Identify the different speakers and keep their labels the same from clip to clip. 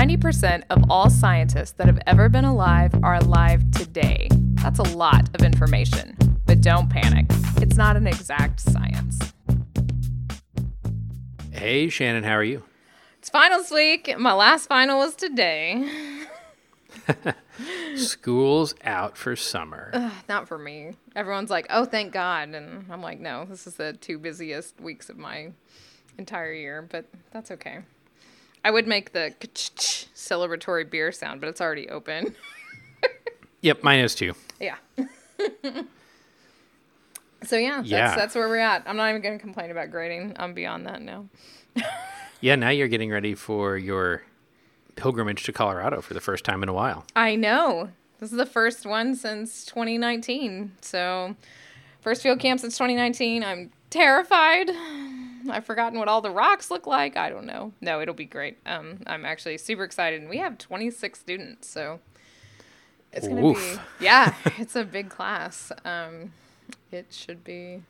Speaker 1: 90% of all scientists that have ever been alive are alive today. That's a lot of information. But don't panic, it's not an exact science.
Speaker 2: Hey, Shannon, how are you?
Speaker 1: It's finals week. My last final was today.
Speaker 2: School's out for summer.
Speaker 1: Ugh, not for me. Everyone's like, oh, thank God. And I'm like, no, this is the two busiest weeks of my entire year, but that's okay. I would make the celebratory beer sound, but it's already open.
Speaker 2: yep, mine is too.
Speaker 1: Yeah. so yeah, that's,
Speaker 2: Yeah.
Speaker 1: that's where we're at. I'm not even going to complain about grading. I'm beyond that now.
Speaker 2: Yeah, now you're getting ready for your pilgrimage to Colorado for the first time in a while.
Speaker 1: I know. This is the first one since 2019. So, first field camp since 2019. I'm terrified. I've forgotten what all the rocks look like. I don't know. No, it'll be great. Um, I'm actually super excited. And we have 26 students, so it's gonna
Speaker 2: Oof.
Speaker 1: be yeah. It's a big class. Um, it should be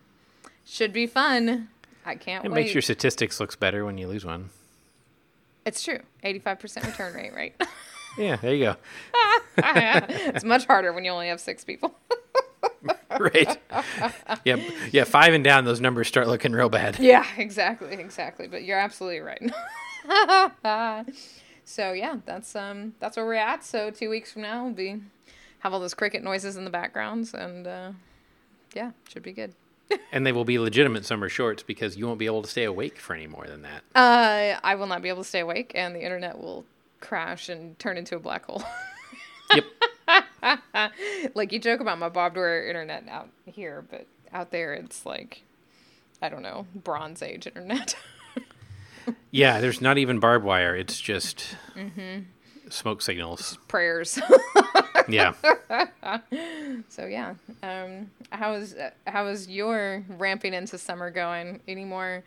Speaker 1: should be fun. I can't
Speaker 2: It
Speaker 1: wait.
Speaker 2: makes your statistics looks better when you lose one.
Speaker 1: it's true. 85% return rate, right?
Speaker 2: Yeah, there you go.
Speaker 1: it's much harder when you only have six people.
Speaker 2: right. yeah, yeah. Five and down, those numbers start looking real bad.
Speaker 1: Yeah, exactly, exactly. But you're absolutely right. so yeah, that's um that's where we're at. So two weeks from now we'll be have all those cricket noises in the backgrounds and uh yeah, should be good.
Speaker 2: And they will be legitimate summer shorts because you won't be able to stay awake for any more than that.
Speaker 1: Uh I will not be able to stay awake and the internet will crash and turn into a black hole.
Speaker 2: Yep.
Speaker 1: like you joke about my barbed wire internet out here, but out there it's like I don't know, bronze age internet.
Speaker 2: Yeah, there's not even barbed wire. It's just
Speaker 1: Mm-hmm.
Speaker 2: smoke signals.
Speaker 1: Prayers.
Speaker 2: Yeah.
Speaker 1: So yeah, um, how is how is your ramping into summer going? Any more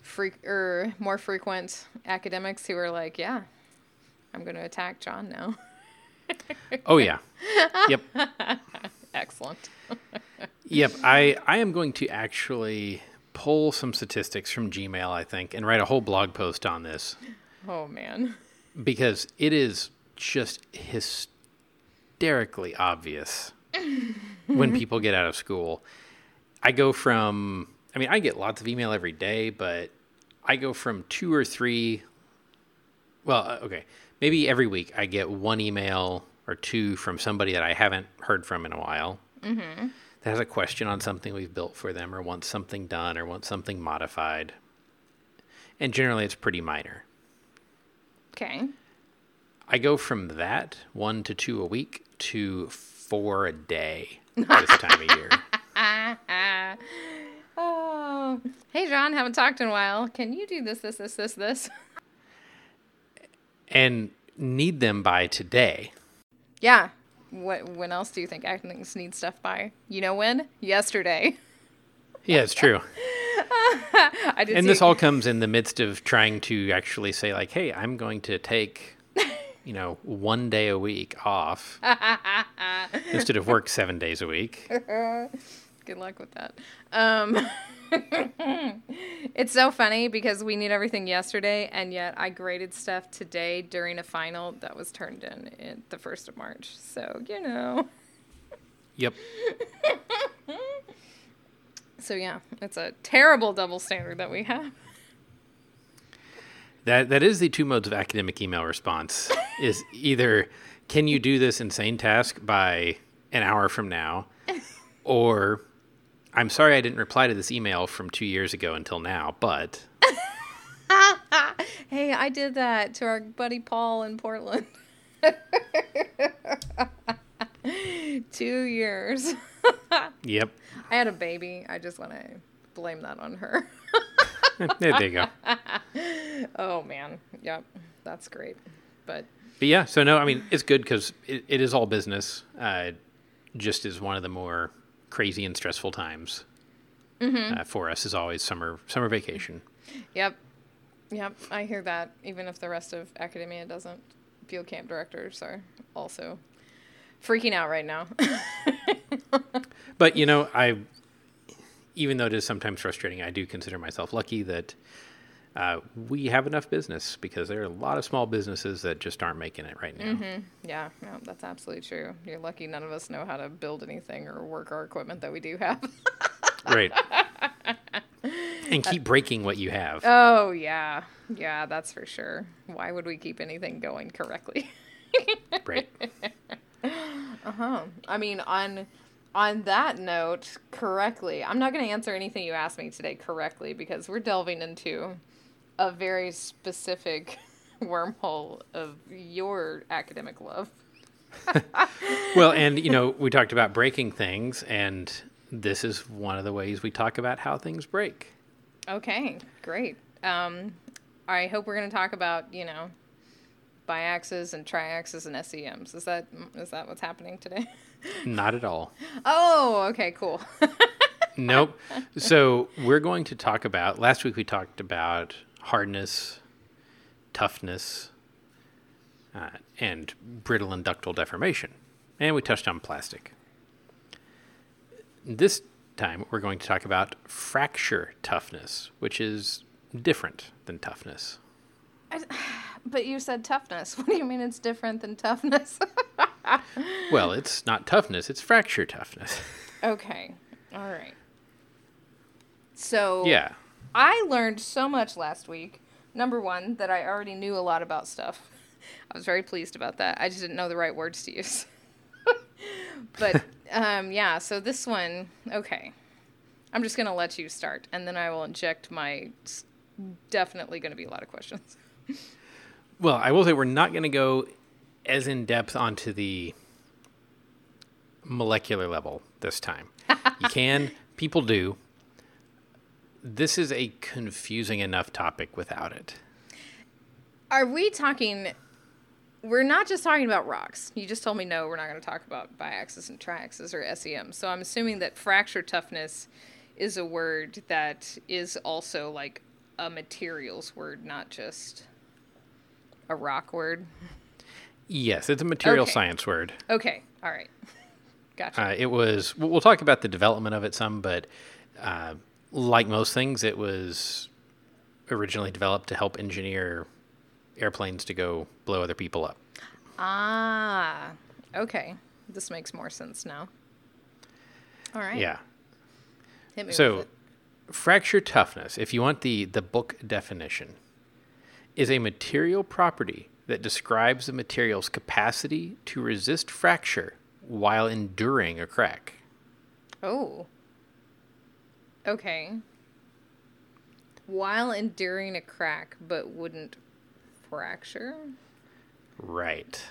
Speaker 1: freak or more frequent academics who are like, yeah, I'm going to attack John now.
Speaker 2: Oh yeah. Yep.
Speaker 1: Excellent.
Speaker 2: Yep. I I am going to actually pull some statistics from Gmail, I think, and write a whole blog post on this
Speaker 1: Oh man.
Speaker 2: because it is just hysterically obvious when people get out of school. I go from I mean, I get lots of email every day, but I go from two or three well, uh, okay. Maybe every week I get one email or two from somebody that I haven't heard from in a while mm-hmm. that has a question on something we've built for them or wants something done or wants something modified. And generally it's pretty minor.
Speaker 1: Okay.
Speaker 2: I go from that one to two a week to four a day this time of year.
Speaker 1: Oh, hey John, haven't talked in a while. Can you do this, this, this, this, this?
Speaker 2: And need them by today.
Speaker 1: Yeah. What? When else do you think academics need stuff by? You know when? Yesterday.
Speaker 2: Yeah, it's true. And
Speaker 1: see-
Speaker 2: this all comes in the midst of trying to actually say, like, hey, I'm going to take, you know, one day a week off instead of work seven days a week.
Speaker 1: Good luck with that. Um, it's so funny because we need everything yesterday, and yet I graded stuff today during a final that was turned in in the first of March. So you know.
Speaker 2: Yep.
Speaker 1: So yeah, it's a terrible double standard that we have.
Speaker 2: That that is the two modes of academic email response. is either can you do this insane task by an hour from now, or I'm sorry I didn't reply to this email from two years ago until now, but
Speaker 1: Hey, I did that to our buddy Paul in Portland. Two years.
Speaker 2: yep.
Speaker 1: I had a baby. I just want to blame that on her.
Speaker 2: there you go.
Speaker 1: oh man, yep, that's great. But
Speaker 2: But yeah, so no, I mean it's good because it, it is all business. Uh, just is one of the more crazy and stressful times uh, for us. Is always summer summer vacation.
Speaker 1: yep, yep, I hear that. Even if the rest of academia doesn't, field camp directors are also freaking out right now.
Speaker 2: But you know, I even though it is sometimes frustrating, I do consider myself lucky that uh, we have enough business because there are a lot of small businesses that just aren't making it right now.
Speaker 1: Yeah, no, that's absolutely true. You're lucky none of us know how to build anything or work our equipment that we do have.
Speaker 2: Right. and keep breaking what you have.
Speaker 1: oh, yeah. Yeah, that's for sure. Why would we keep anything going correctly?
Speaker 2: right. Uh-huh.
Speaker 1: I mean, on on that note, correctly. I'm not going to answer anything you asked me today correctly because we're delving into a very specific wormhole of your academic love.
Speaker 2: Well, and you know, we talked about breaking things, and this is one of the ways we talk about how things break.
Speaker 1: Okay, great. Um, I hope we're going to talk about, you know, biaxes and triaxes and SEMs. Is that is that what's happening today?
Speaker 2: Not at all.
Speaker 1: oh, okay, cool.
Speaker 2: Nope. So we're going to talk about. Last week we talked about hardness, toughness, uh, and brittle and ductile deformation, and we touched on plastic. This time we're going to talk about fracture toughness, which is different than toughness.
Speaker 1: but you said toughness. What do you mean it's different than toughness?
Speaker 2: Well, it's not toughness; it's fracture toughness.
Speaker 1: okay. All right. So
Speaker 2: yeah.
Speaker 1: I learned so much last week. Number one, that I already knew a lot about stuff. I was very pleased about that. I just didn't know the right words to use. but um, yeah, so this one, okay. I'm just going to let you start, and then I will inject my. Definitely going to be a lot of questions.
Speaker 2: Well, I will say we're not going to go as in depth onto the molecular level this time. you can, people do. This is a confusing enough topic without it.
Speaker 1: Are we talking? We're not just talking about rocks. You just told me no. We're not going to talk about biaxis and triaxis or SEM. So I'm assuming that fracture toughness is a word that is also like a materials word, not just a rock word.
Speaker 2: Yes, it's a material
Speaker 1: Okay.
Speaker 2: science word.
Speaker 1: Okay. All right. Gotcha.
Speaker 2: Uh, it was, we'll talk about the development of it some, but uh, like most things, it was originally developed to help engineer airplanes to go blow other people up.
Speaker 1: ah. Okay. This makes more sense now. All right.
Speaker 2: Yeah.
Speaker 1: Hit me with
Speaker 2: So, fracture toughness, if you want the, the book definition, is a material property that describes the material's capacity to resist fracture while enduring a crack.
Speaker 1: Oh. Okay. While enduring a crack, but wouldn't fracture?
Speaker 2: Right.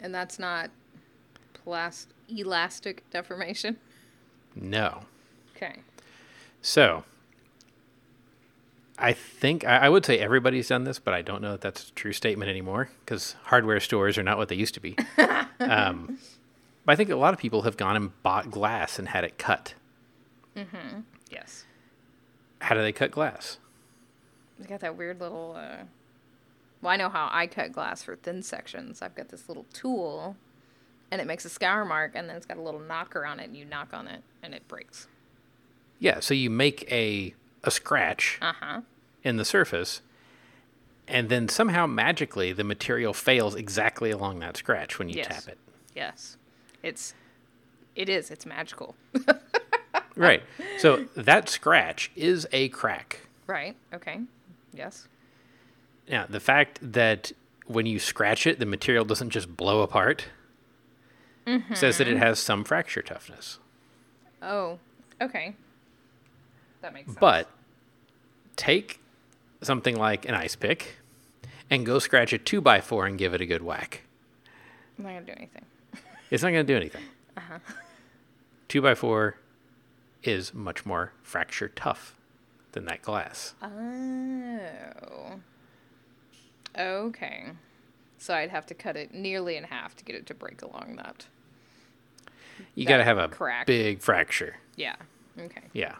Speaker 1: And that's not plast- elastic deformation?
Speaker 2: No.
Speaker 1: Okay.
Speaker 2: So, I think I, I would say everybody's done this, but I don't know that that's a true statement anymore because hardware stores are not what they used to be. um, but I think a lot of people have gone and bought glass and had it cut.
Speaker 1: Yes.
Speaker 2: How do they cut glass?
Speaker 1: They got that weird little. Uh... Well, I know how I cut glass for thin sections. I've got this little tool, and it makes a scour mark, and then it's got a little knocker on it, and you knock on it, and it breaks.
Speaker 2: Yeah, so you make a a scratch
Speaker 1: Uh huh.
Speaker 2: in the surface, and then somehow magically the material fails exactly along that scratch when you
Speaker 1: Yes.
Speaker 2: tap it.
Speaker 1: Yes. It's. It is. It's magical.
Speaker 2: Right. So that scratch is a crack.
Speaker 1: right. Okay. Yes.
Speaker 2: Now, the fact that when you scratch it, the material doesn't just blow apart says that it has some fracture toughness.
Speaker 1: Oh, okay. That makes sense.
Speaker 2: But take something like an ice pick and go scratch a 2 by 4 and give it a good whack.
Speaker 1: I'm not gonna do anything.
Speaker 2: It's not going to do anything. Uh huh. 2 by 4 is much more fracture tough than that glass.
Speaker 1: Oh. Okay. So I'd have to cut it nearly in half to get it to break along that.
Speaker 2: You got to have a
Speaker 1: crack.
Speaker 2: big fracture.
Speaker 1: Yeah. Okay.
Speaker 2: Yeah.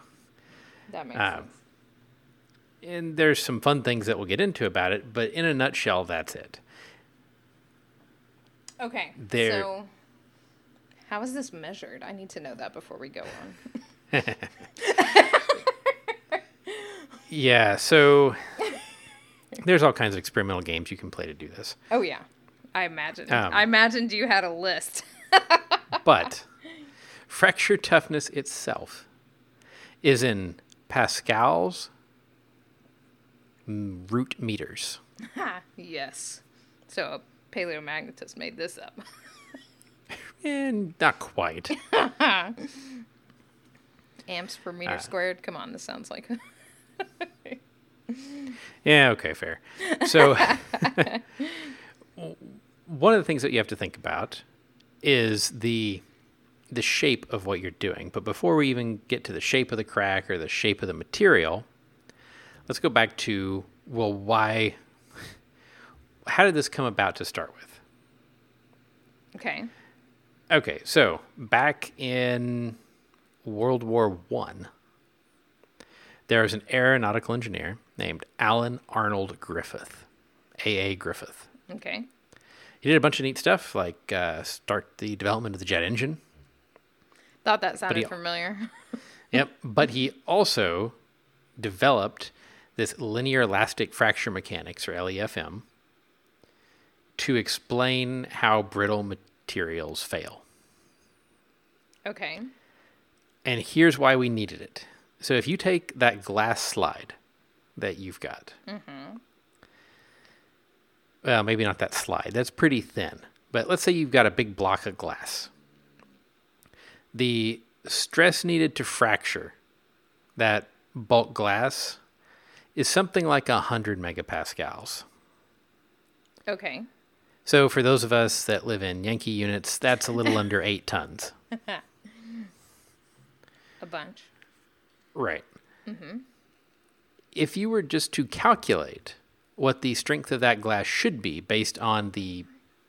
Speaker 1: That makes
Speaker 2: Um,
Speaker 1: sense.
Speaker 2: And there's some fun things that we'll get into about it, but in a nutshell, that's it.
Speaker 1: Okay.
Speaker 2: there-
Speaker 1: So how is this measured? I need to know that before we go on.
Speaker 2: Yeah, so there's all kinds of experimental games you can play to do this.
Speaker 1: Oh yeah, I imagined.
Speaker 2: Um,
Speaker 1: I imagined you had a list.
Speaker 2: But fracture toughness itself is in pascals, root meters.
Speaker 1: Yes. So a paleomagnetist made this up.
Speaker 2: And not quite.
Speaker 1: Amps per meter
Speaker 2: Ah.
Speaker 1: squared. Come on, this sounds like.
Speaker 2: Yeah, okay, fair. So, one of the things that you have to think about is the the shape of what you're doing. But before we even get to the shape of the crack or the shape of the material, let's go back to well, why? How did this come about to start with?
Speaker 1: okay.
Speaker 2: Okay, so back in World War One, there was an aeronautical engineer named Alan Arnold Griffith, A.A. Griffith.
Speaker 1: Okay.
Speaker 2: He did a bunch of neat stuff, like uh, start the development of the jet engine.
Speaker 1: Thought that sounded
Speaker 2: he-
Speaker 1: familiar.
Speaker 2: Yep, but he also developed this linear elastic fracture mechanics, or LEFM, to explain how brittle materials fail.
Speaker 1: Okay.
Speaker 2: And here's why we needed it. So if you take that glass slide that you've got, well, maybe not that slide, that's pretty thin. But let's say you've got a big block of glass. The stress needed to fracture that bulk glass is something like 100 megapascals.
Speaker 1: Okay.
Speaker 2: So for those of us that live in Yankee units, that's a little under eight tons.
Speaker 1: A bunch.
Speaker 2: Right. Mm-hmm. If you were just to calculate what the strength of that glass should be based on the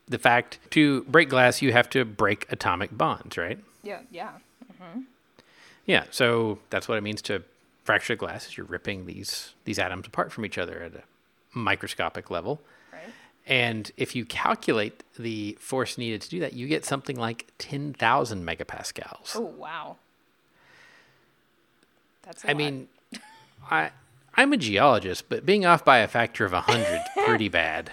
Speaker 2: the fact to break glass you have to break atomic bonds, right?
Speaker 1: Yeah. Yeah. Mm-hmm.
Speaker 2: Yeah, so that's what it means to fracture glass is you're ripping these these atoms apart from each other at a microscopic level.
Speaker 1: Right.
Speaker 2: And if you calculate the force needed to do that, you get something like 10,000 megapascals.
Speaker 1: Oh wow. That's. I
Speaker 2: I mean, I I'm a geologist, but being off by a factor of 100 is pretty bad.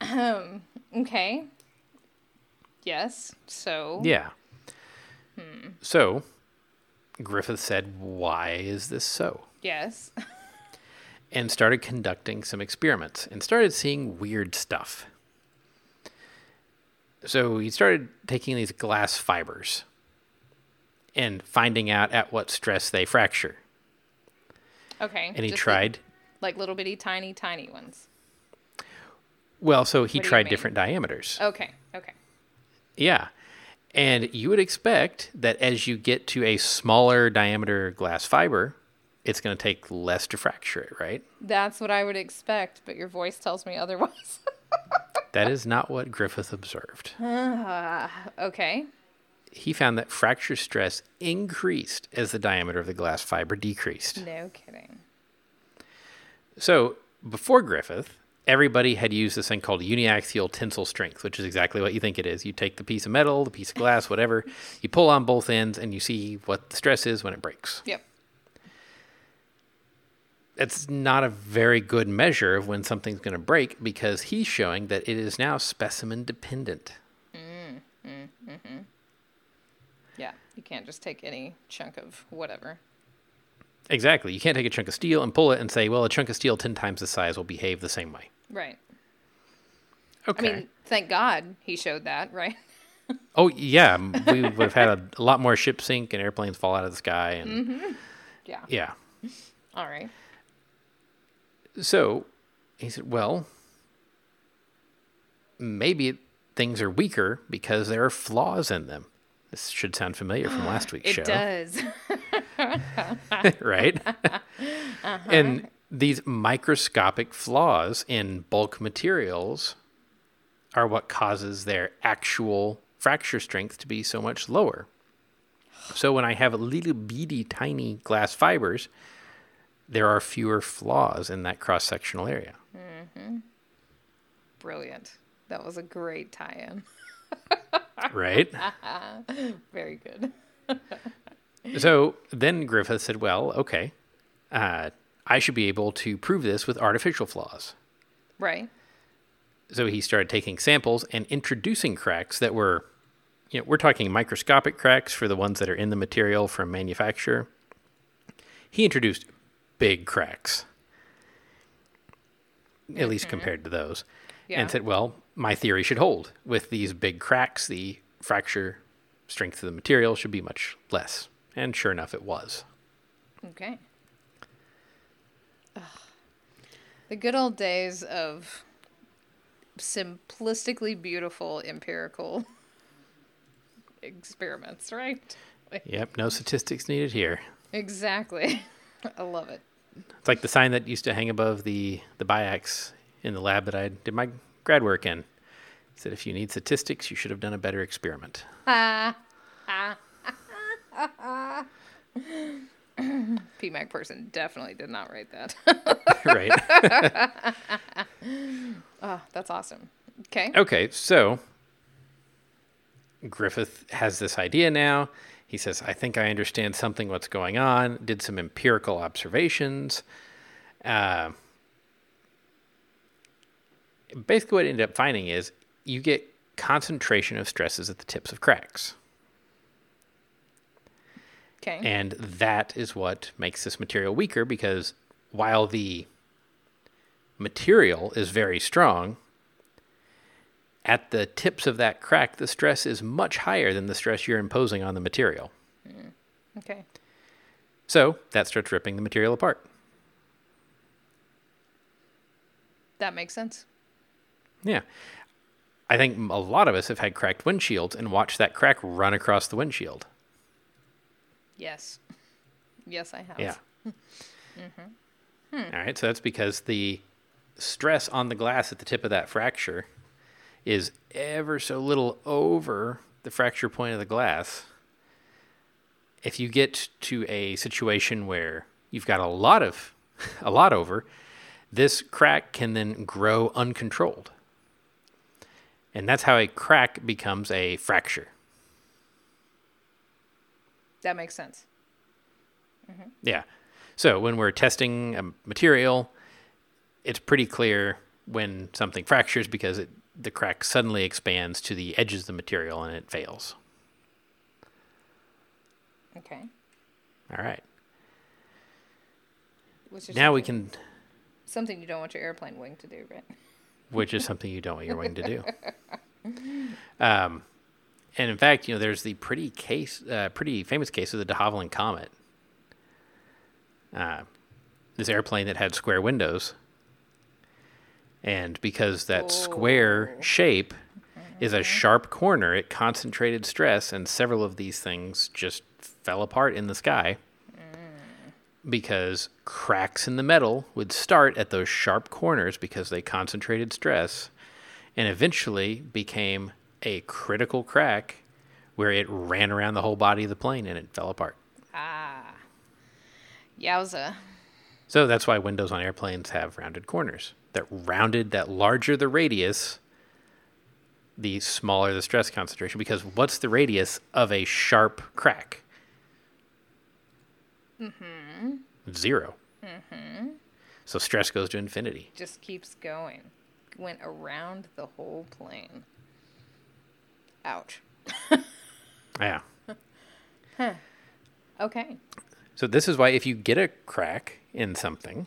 Speaker 1: Okay. Yes. So.
Speaker 2: Yeah. Hmm. So, Griffith said, Why is this so?
Speaker 1: Yes.
Speaker 2: And started conducting some experiments and started seeing weird stuff. So, he started taking these glass fibers and finding out at what stress they fracture.
Speaker 1: Okay.
Speaker 2: And he tried,
Speaker 1: like, like little bitty tiny tiny ones.
Speaker 2: well, so he
Speaker 1: What do you
Speaker 2: tried different diameters.
Speaker 1: Okay. Okay.
Speaker 2: Yeah. And you would expect that as you get to a smaller diameter glass fiber, it's going to take less to fracture it, right?
Speaker 1: That's what I would expect, but your voice tells me otherwise.
Speaker 2: That is not what Griffith observed.
Speaker 1: Ah, okay.
Speaker 2: He found that fracture stress increased as the diameter of the glass fiber decreased.
Speaker 1: No kidding.
Speaker 2: So, before Griffith, everybody had used this thing called uniaxial tensile strength, which is exactly what you think it is. You take the piece of metal, the piece of glass, whatever, you pull on both ends, and you see what the stress is when it breaks.
Speaker 1: Yep.
Speaker 2: it's not a very good measure of when something's going to break because he's showing that it is now specimen dependent.
Speaker 1: Yeah. You can't just take any chunk of whatever.
Speaker 2: Exactly. You can't take a chunk of steel and pull it and say, well, a chunk of steel 10 times the size will behave the same way.
Speaker 1: Right.
Speaker 2: Okay.
Speaker 1: I mean, thank God he showed that, right?
Speaker 2: oh, yeah. We would have had a, a lot more ship sink and airplanes fall out of the sky. And mm-hmm.
Speaker 1: Yeah.
Speaker 2: yeah.
Speaker 1: All right.
Speaker 2: So he said, well, maybe things are weaker because there are flaws in them. This should sound familiar from last week's
Speaker 1: It
Speaker 2: show.
Speaker 1: does.
Speaker 2: right? Uh-huh. And these microscopic flaws in bulk materials are what causes their actual fracture strength to be so much lower. So when I have a little beady tiny glass fibers, there are fewer flaws in that cross sectional area. Mm-hmm.
Speaker 1: Brilliant. That was a great tie-in.
Speaker 2: Right?
Speaker 1: Very good.
Speaker 2: so then Griffith said, Well, okay, uh, I should be able to prove this with artificial flaws.
Speaker 1: Right.
Speaker 2: So he started taking samples and introducing cracks that were, you know, we're talking microscopic cracks for the ones that are in the material from manufacture. He introduced big cracks, at least compared to those,
Speaker 1: Yeah.
Speaker 2: and said, well, my theory should hold. With these big cracks, the fracture strength of the material should be much less. And sure enough, it was.
Speaker 1: Okay. Ugh. The good old days of simplistically beautiful empirical experiments, right?
Speaker 2: Yep, no statistics needed here.
Speaker 1: Exactly. I love it.
Speaker 2: It's like the sign that used to hang above the the biax in the lab that I did my grad work in. It said if you need statistics, you should have done a better experiment.
Speaker 1: PMag person definitely did not write that.
Speaker 2: right.
Speaker 1: oh, that's awesome. Okay.
Speaker 2: Okay, so Griffith has this idea now. He says, I think I understand something what's going on, did some empirical observations. Uh, basically, what he ended up finding is you get concentration of stresses at the tips of cracks.
Speaker 1: Okay.
Speaker 2: And that is what makes this material weaker because while the material is very strong, at the tips of that crack, the stress is much higher than the stress you're imposing on the material. Hmm.
Speaker 1: okay.
Speaker 2: So that starts ripping the material apart.
Speaker 1: That makes sense.
Speaker 2: Yeah. I think a lot of us have had cracked windshields and watched that crack run across the windshield.
Speaker 1: Yes. Yes, I have.
Speaker 2: Yeah. Mm-hmm. Hmm. All right. So that's because the stress on the glass at the tip of that fracture is ever so little over the fracture point of the glass. If you get to a situation where you've got a lot of a lot over, this crack can then grow uncontrolled. And that's how a crack becomes a fracture.
Speaker 1: That makes sense. Mm-hmm.
Speaker 2: Yeah. So when we're testing a material, it's pretty clear when something fractures because it, the crack suddenly expands to the edges of the material and it fails.
Speaker 1: Okay.
Speaker 2: All right. Now we can,
Speaker 1: something you don't want your airplane wing to do, right?
Speaker 2: Which is something you don't want your wing to do. Um, and in fact, you know, there's the pretty case, uh, pretty famous case of the de Havilland Comet. Uh, this airplane that had square windows. And because that square
Speaker 1: Oh.
Speaker 2: shape is a sharp corner, it concentrated stress, and several of these things just fell apart in the sky because cracks in the metal would start at those sharp corners because they concentrated stress and eventually became a critical crack where it ran around the whole body of the plane and it fell apart.
Speaker 1: Ah. Yowza.
Speaker 2: So that's why windows on airplanes have rounded corners. That rounded, that larger the radius, the smaller the stress concentration. Because what's the radius of a sharp crack? Mm-hmm. 0 Mm-hmm. So stress goes to infinity.
Speaker 1: Just keeps going. Went around the whole plane. Ouch.
Speaker 2: Yeah. Huh.
Speaker 1: Okay.
Speaker 2: So this is why if you get a crack in something,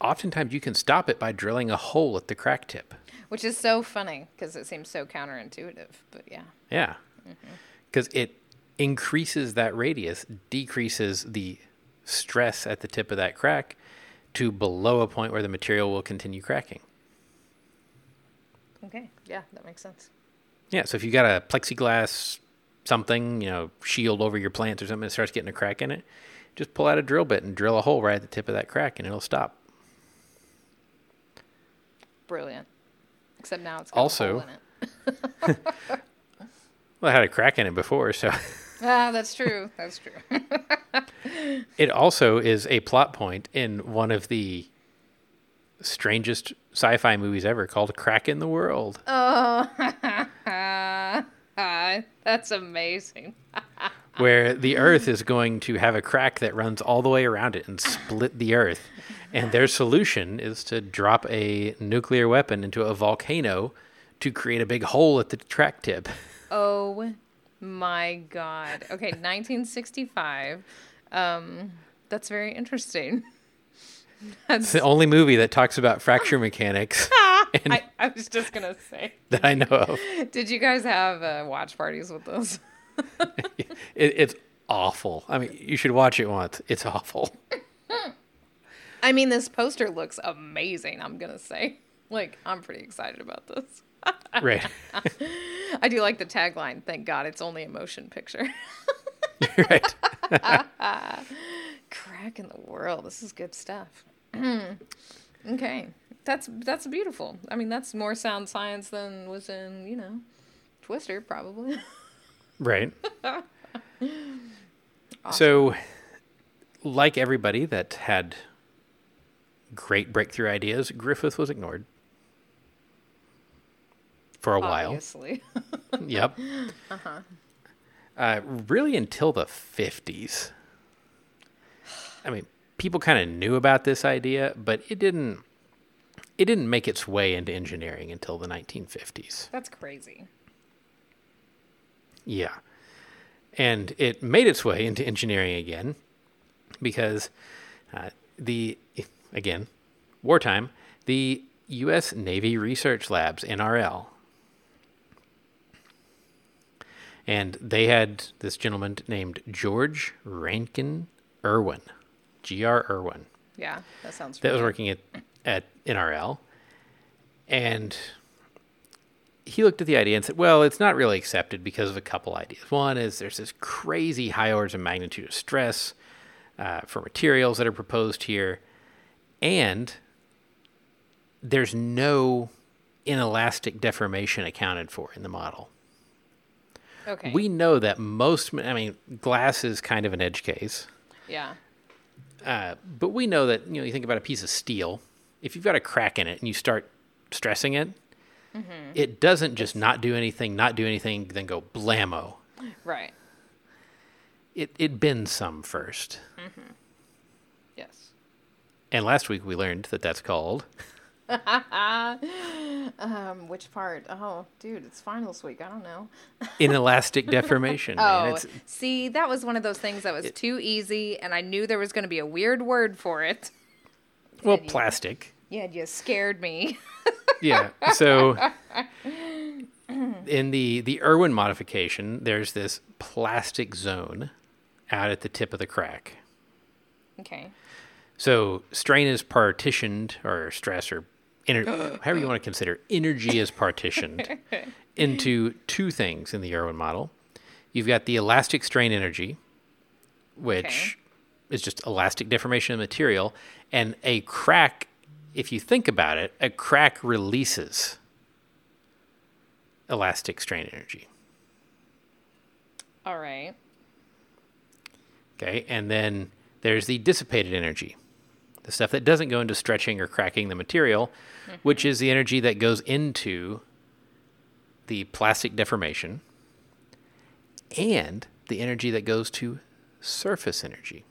Speaker 2: oftentimes you can stop it by drilling a hole at the crack tip.
Speaker 1: Which is so funny because it seems so counterintuitive, but yeah.
Speaker 2: Yeah. Because it increases that radius, decreases the stress at the tip of that crack to below a point where the material will continue cracking.
Speaker 1: Okay. Yeah, that makes sense.
Speaker 2: Yeah. So if you got a plexiglass something, you know, shield over your plants or something that starts getting a crack in it, just pull out a drill bit and drill a hole right at the tip of that crack and it'll stop.
Speaker 1: Brilliant. Except now it's got
Speaker 2: Also-
Speaker 1: a hole in it.
Speaker 2: Well, I had a crack in it before, so
Speaker 1: Ah, that's true. That's true.
Speaker 2: it also is a plot point in one of the strangest sci-fi movies ever called Crack in the World.
Speaker 1: oh, that's amazing.
Speaker 2: where the Earth is going to have a crack that runs all the way around it and split the Earth. And their solution is to drop a nuclear weapon into a volcano to create a big hole at the crack tip.
Speaker 1: Oh my god. Okay, 1965. Um, that's very interesting.
Speaker 2: It's the only movie that talks about fracture mechanics
Speaker 1: I, I was just gonna say.
Speaker 2: that I know of.
Speaker 1: Did you guys have uh, watch parties with those?
Speaker 2: It, it's awful. I mean, you should watch it once. It's awful.
Speaker 1: I mean, this poster looks amazing. I'm gonna say, like, I'm pretty excited about this.
Speaker 2: Right.
Speaker 1: I do like the tagline. Thank God it's only a motion picture.
Speaker 2: right.
Speaker 1: Crack in the world. This is good stuff. okay, that's that's beautiful. I mean, that's more sound science than was in you know, Twister probably.
Speaker 2: Right. So, like everybody that had great breakthrough ideas, Griffith was ignored for a while.
Speaker 1: Obviously.
Speaker 2: Yep. uh really until the 50s. I mean, people kind of knew about this idea, but it didn't it didn't make its way into engineering until the 1950s.
Speaker 1: that's crazy.
Speaker 2: Yeah. And it made its way into engineering again because uh, the, again, wartime, the U.S. Navy Research Labs, NRL, and they had this gentleman named George Rankin Irwin, G.R. Irwin
Speaker 1: Yeah, that sounds.
Speaker 2: that was working at, at NRL. And he looked at the idea and said, well, it's not really accepted because of a couple ideas. One is there's this crazy high orders of magnitude of stress uh, for materials that are proposed here. And there's no inelastic deformation accounted for in the model.
Speaker 1: Okay.
Speaker 2: We know that most, I mean, glass is kind of an edge case.
Speaker 1: yeah.
Speaker 2: Uh, but we know that you know you think about a piece of steel. If you've got a crack in it and you start stressing it, it doesn't just not do anything, not do anything, then go blammo.
Speaker 1: Right.
Speaker 2: It it bends some first.
Speaker 1: Yes.
Speaker 2: And last week we learned that that's called
Speaker 1: Um, which part? Oh, dude, it's finals week. I don't know.
Speaker 2: inelastic deformation.
Speaker 1: Oh, see, that was one of those things that was too easy, and I knew there was going to be a weird word for it.
Speaker 2: well, plastic.
Speaker 1: Yeah, you scared me.
Speaker 2: Yeah. So in the the Irwin modification, there's this plastic zone out at the tip of the crack.
Speaker 1: okay.
Speaker 2: So strain is partitioned, or stress, or ener- uh, however you uh. want to consider, energy is partitioned into two things in the Irwin model. You've got the elastic strain energy, which
Speaker 1: Okay.
Speaker 2: is just elastic deformation of material, and a crack. If you think about it, a crack releases elastic strain energy.
Speaker 1: All right.
Speaker 2: Okay, and then there's the dissipated energy, the stuff that doesn't go into stretching or cracking the material, which is the energy that goes into the plastic deformation, and the energy that goes to surface energy.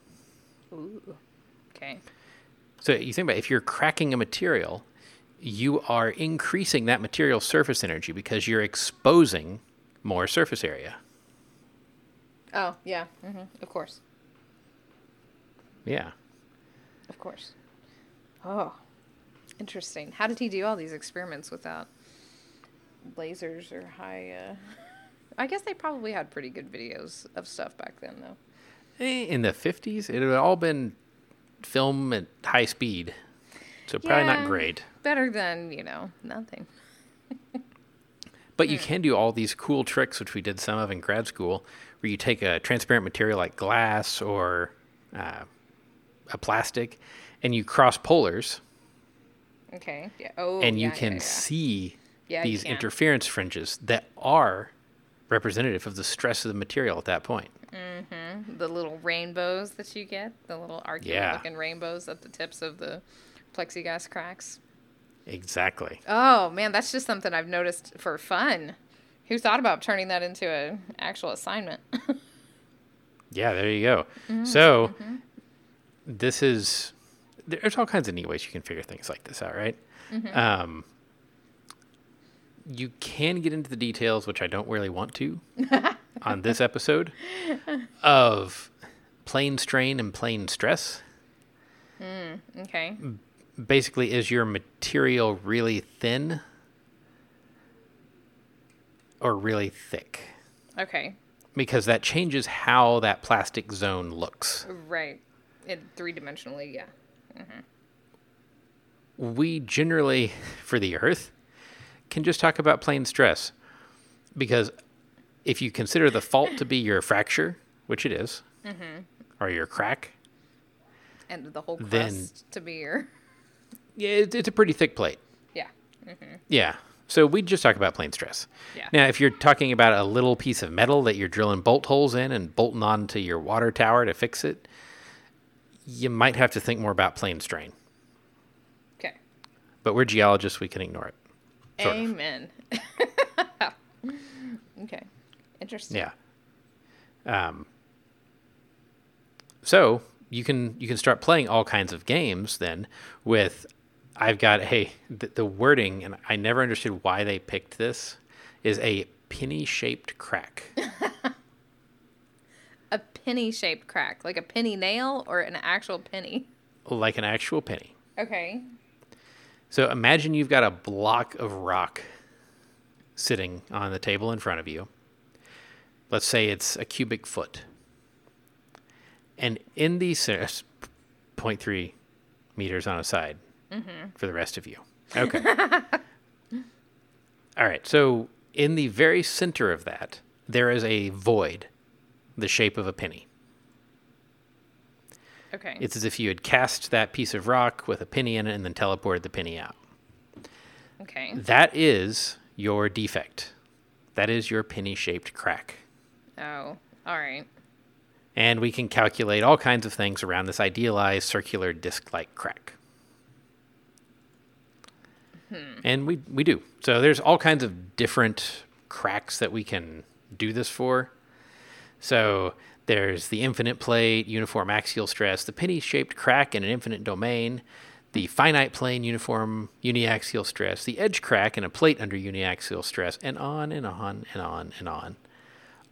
Speaker 1: Ooh. Okay.
Speaker 2: So you think about it, if you're cracking a material, you are increasing that material's surface energy because you're exposing more surface area.
Speaker 1: Oh, yeah. hmm Of course.
Speaker 2: Yeah.
Speaker 1: Of course. Oh, interesting. How did he do all these experiments without lasers or high? Uh... I guess they probably had pretty good videos of stuff back then, though.
Speaker 2: Eh, In the 50s, it had all been film at high speed. So probably
Speaker 1: Yeah.
Speaker 2: not great.
Speaker 1: Better than you know nothing.
Speaker 2: But you can do all these cool tricks, which we did some of in grad school, where you take a transparent material like glass or uh, a plastic and you cross polars
Speaker 1: Okay. Yeah. Oh.
Speaker 2: and you
Speaker 1: yeah,
Speaker 2: can
Speaker 1: yeah,
Speaker 2: see these
Speaker 1: can.
Speaker 2: interference fringes that are representative of the stress of the material at that point. Mm-hmm.
Speaker 1: the little rainbows that you get, the little arcuate
Speaker 2: Yeah.
Speaker 1: looking rainbows at the tips of the plexiglass cracks.
Speaker 2: Exactly.
Speaker 1: Oh man, that's just something I've noticed for fun. Who thought about turning that into an actual assignment?
Speaker 2: Yeah, there you go. So this is there's all kinds of neat ways you can figure things like this out, right? Um, you can get into the details, which I don't really want to on this episode, of plane strain and plane stress.
Speaker 1: Okay.
Speaker 2: Basically, is your material really thin or really thick?
Speaker 1: Okay.
Speaker 2: Because that changes how that plastic zone looks.
Speaker 1: Right. In three dimensionally, yeah. Mm-hmm.
Speaker 2: we generally, for the Earth, can just talk about plane stress. Because if you consider the fault to be your fracture, which it is, mm-hmm. or your crack,
Speaker 1: And the whole crust
Speaker 2: Then-
Speaker 1: to be your
Speaker 2: yeah, it, it's a pretty thick plate.
Speaker 1: yeah. Mm-hmm.
Speaker 2: Yeah. So we just talk about plane stress.
Speaker 1: Yeah.
Speaker 2: Now, if you're talking about a little piece of metal that you're drilling bolt holes in and bolting onto your water tower to fix it, you might have to think more about plane strain.
Speaker 1: Okay.
Speaker 2: But we're geologists, we can ignore it.
Speaker 1: Amen. okay. Interesting.
Speaker 2: Yeah. Um, so you can you can start playing all kinds of games then with I've got hey the, the wording and I never understood why they picked this is a penny shaped crack.
Speaker 1: A penny shaped crack, like a penny nail or an actual penny.
Speaker 2: like an actual penny.
Speaker 1: Okay.
Speaker 2: So imagine you've got a block of rock sitting on the table in front of you. Let's say it's a cubic foot. And in the center, 0.3 meters on a side mm-hmm. for the rest of you. Okay. All right. So in the very center of that, there is a void the shape of a penny.
Speaker 1: Okay.
Speaker 2: It's as if you had cast that piece of rock with a penny in it and then teleported the penny out.
Speaker 1: okay.
Speaker 2: That is your defect. That is your penny shaped crack.
Speaker 1: Oh, all right.
Speaker 2: And we can calculate all kinds of things around this idealized circular disc like crack. Hmm. And we, we do. So there's all kinds of different cracks that we can do this for. So there's the infinite plate, uniform axial stress, the penny shaped crack in an infinite domain, the finite plane uniform uniaxial stress, the edge crack in a plate under uniaxial stress, and on and on and on and on.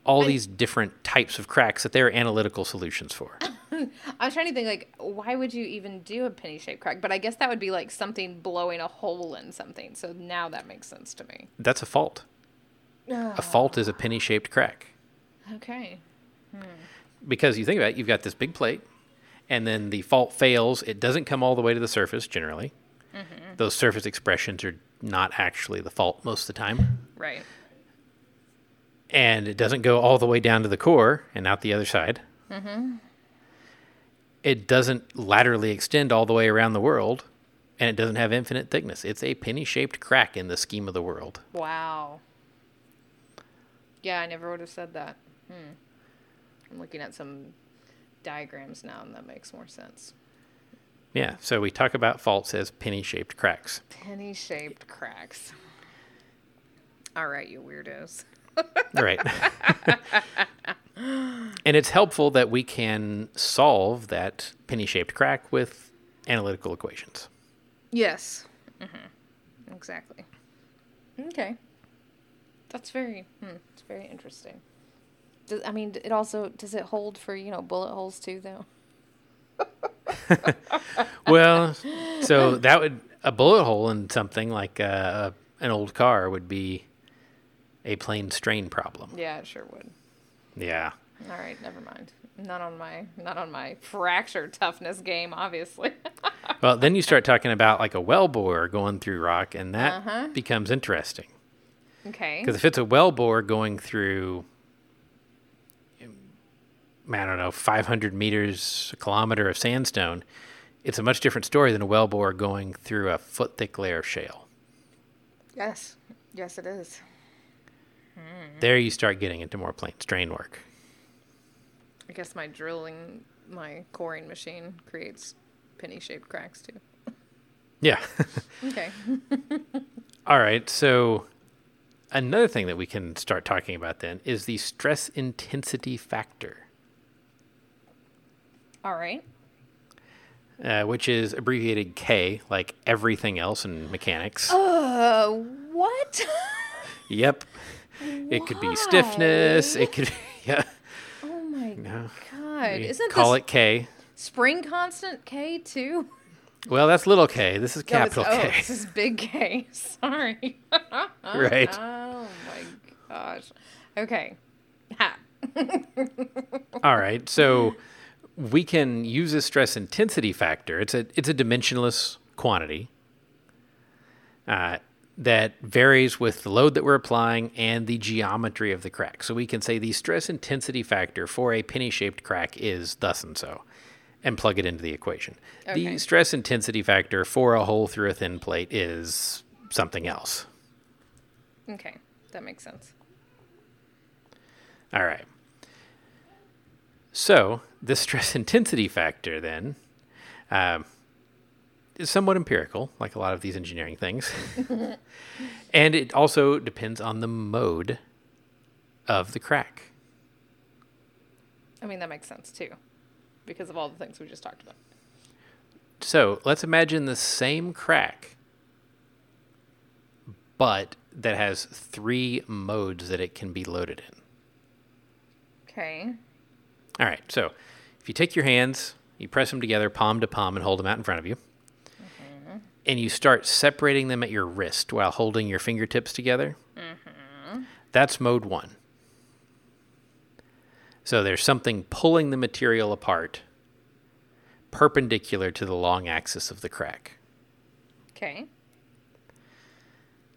Speaker 2: All these different types of cracks that there are analytical solutions for.
Speaker 1: I was trying to think like why would you even do a penny shaped crack? But I guess that would be like something blowing a hole in something. So now that makes sense to me.
Speaker 2: That's a fault. A fault is a penny shaped crack.
Speaker 1: Okay.
Speaker 2: because you think about it, you've got this big plate, and then the fault fails. It doesn't come all the way to the surface generally. Those surface expressions are not actually the fault most of the time,
Speaker 1: Right.
Speaker 2: and it doesn't go all the way down to the core and out the other side. Mm-hmm. It doesn't laterally extend all the way around the world, and it doesn't have infinite thickness. It's a penny-shaped crack in the scheme of the world.
Speaker 1: Wow. Yeah, I never would have said that. Hmm. I'm looking at some diagrams now, and that makes more sense.
Speaker 2: Yeah, so we talk about faults as penny-shaped cracks.
Speaker 1: Penny shaped cracks. All right, you weirdos.
Speaker 2: Right. and it's helpful that we can solve that penny shaped crack with analytical equations.
Speaker 1: Yes. hmm Exactly. Okay. That's very. Hmm, it's very interesting. Does, I mean, it also does it hold for you know bullet holes too though?
Speaker 2: Well, so that would, a bullet hole in something like uh, an old car would be a plane strain problem.
Speaker 1: Yeah, it sure would.
Speaker 2: Yeah.
Speaker 1: All right, never mind. Not on my not on my fracture toughness game, obviously.
Speaker 2: Well, then you start talking about like a well bore going through rock, and that
Speaker 1: Uh-huh.
Speaker 2: becomes interesting.
Speaker 1: okay.
Speaker 2: Because if it's a well bore going through, I don't know, 500 meters, a kilometer of sandstone, it's a much different story than a well bore going through a foot thick layer of shale.
Speaker 1: Yes. Yes, it is. Hmm.
Speaker 2: There you start getting into more plane strain work.
Speaker 1: I guess my drilling, my coring machine creates penny shaped cracks too.
Speaker 2: Yeah.
Speaker 1: Okay.
Speaker 2: All right. So another thing that we can start talking about then is the stress intensity factor.
Speaker 1: All right.
Speaker 2: uh, which is abbreviated K, like everything else in mechanics.
Speaker 1: Uh, what?
Speaker 2: Yep. It could be stiffness. It could, yeah.
Speaker 1: oh my
Speaker 2: No.
Speaker 1: god!
Speaker 2: You
Speaker 1: Isn't
Speaker 2: call it K.
Speaker 1: spring constant K too?
Speaker 2: Well, that's little K. This is
Speaker 1: No,
Speaker 2: capital
Speaker 1: oh,
Speaker 2: K.
Speaker 1: this is big K. Sorry.
Speaker 2: Right.
Speaker 1: Oh my gosh. Okay. Ha.
Speaker 2: All right. So we can use a stress intensity factor. It's a it's a dimensionless quantity uh, that varies with the load that we're applying and the geometry of the crack. So we can say the stress intensity factor for a penny shaped crack is thus and so, and plug it into the equation.
Speaker 1: Okay.
Speaker 2: The stress intensity factor for a hole through a thin plate is something else.
Speaker 1: Okay, that makes sense.
Speaker 2: All right. So the stress intensity factor then um, is somewhat empirical, like a lot of these engineering things, and it also depends on the mode of the crack.
Speaker 1: I mean, that makes sense too, because of all the things we just talked about.
Speaker 2: So let's imagine the same crack, but that has three modes that it can be loaded in.
Speaker 1: Okay.
Speaker 2: All right. So if you take your hands, you press them together, palm to palm, and hold them out in front of you, mm-hmm. and you start separating them at your wrist while holding your fingertips together, mm-hmm. that's mode one. So there's something pulling the material apart perpendicular to the long axis of the crack.
Speaker 1: Okay.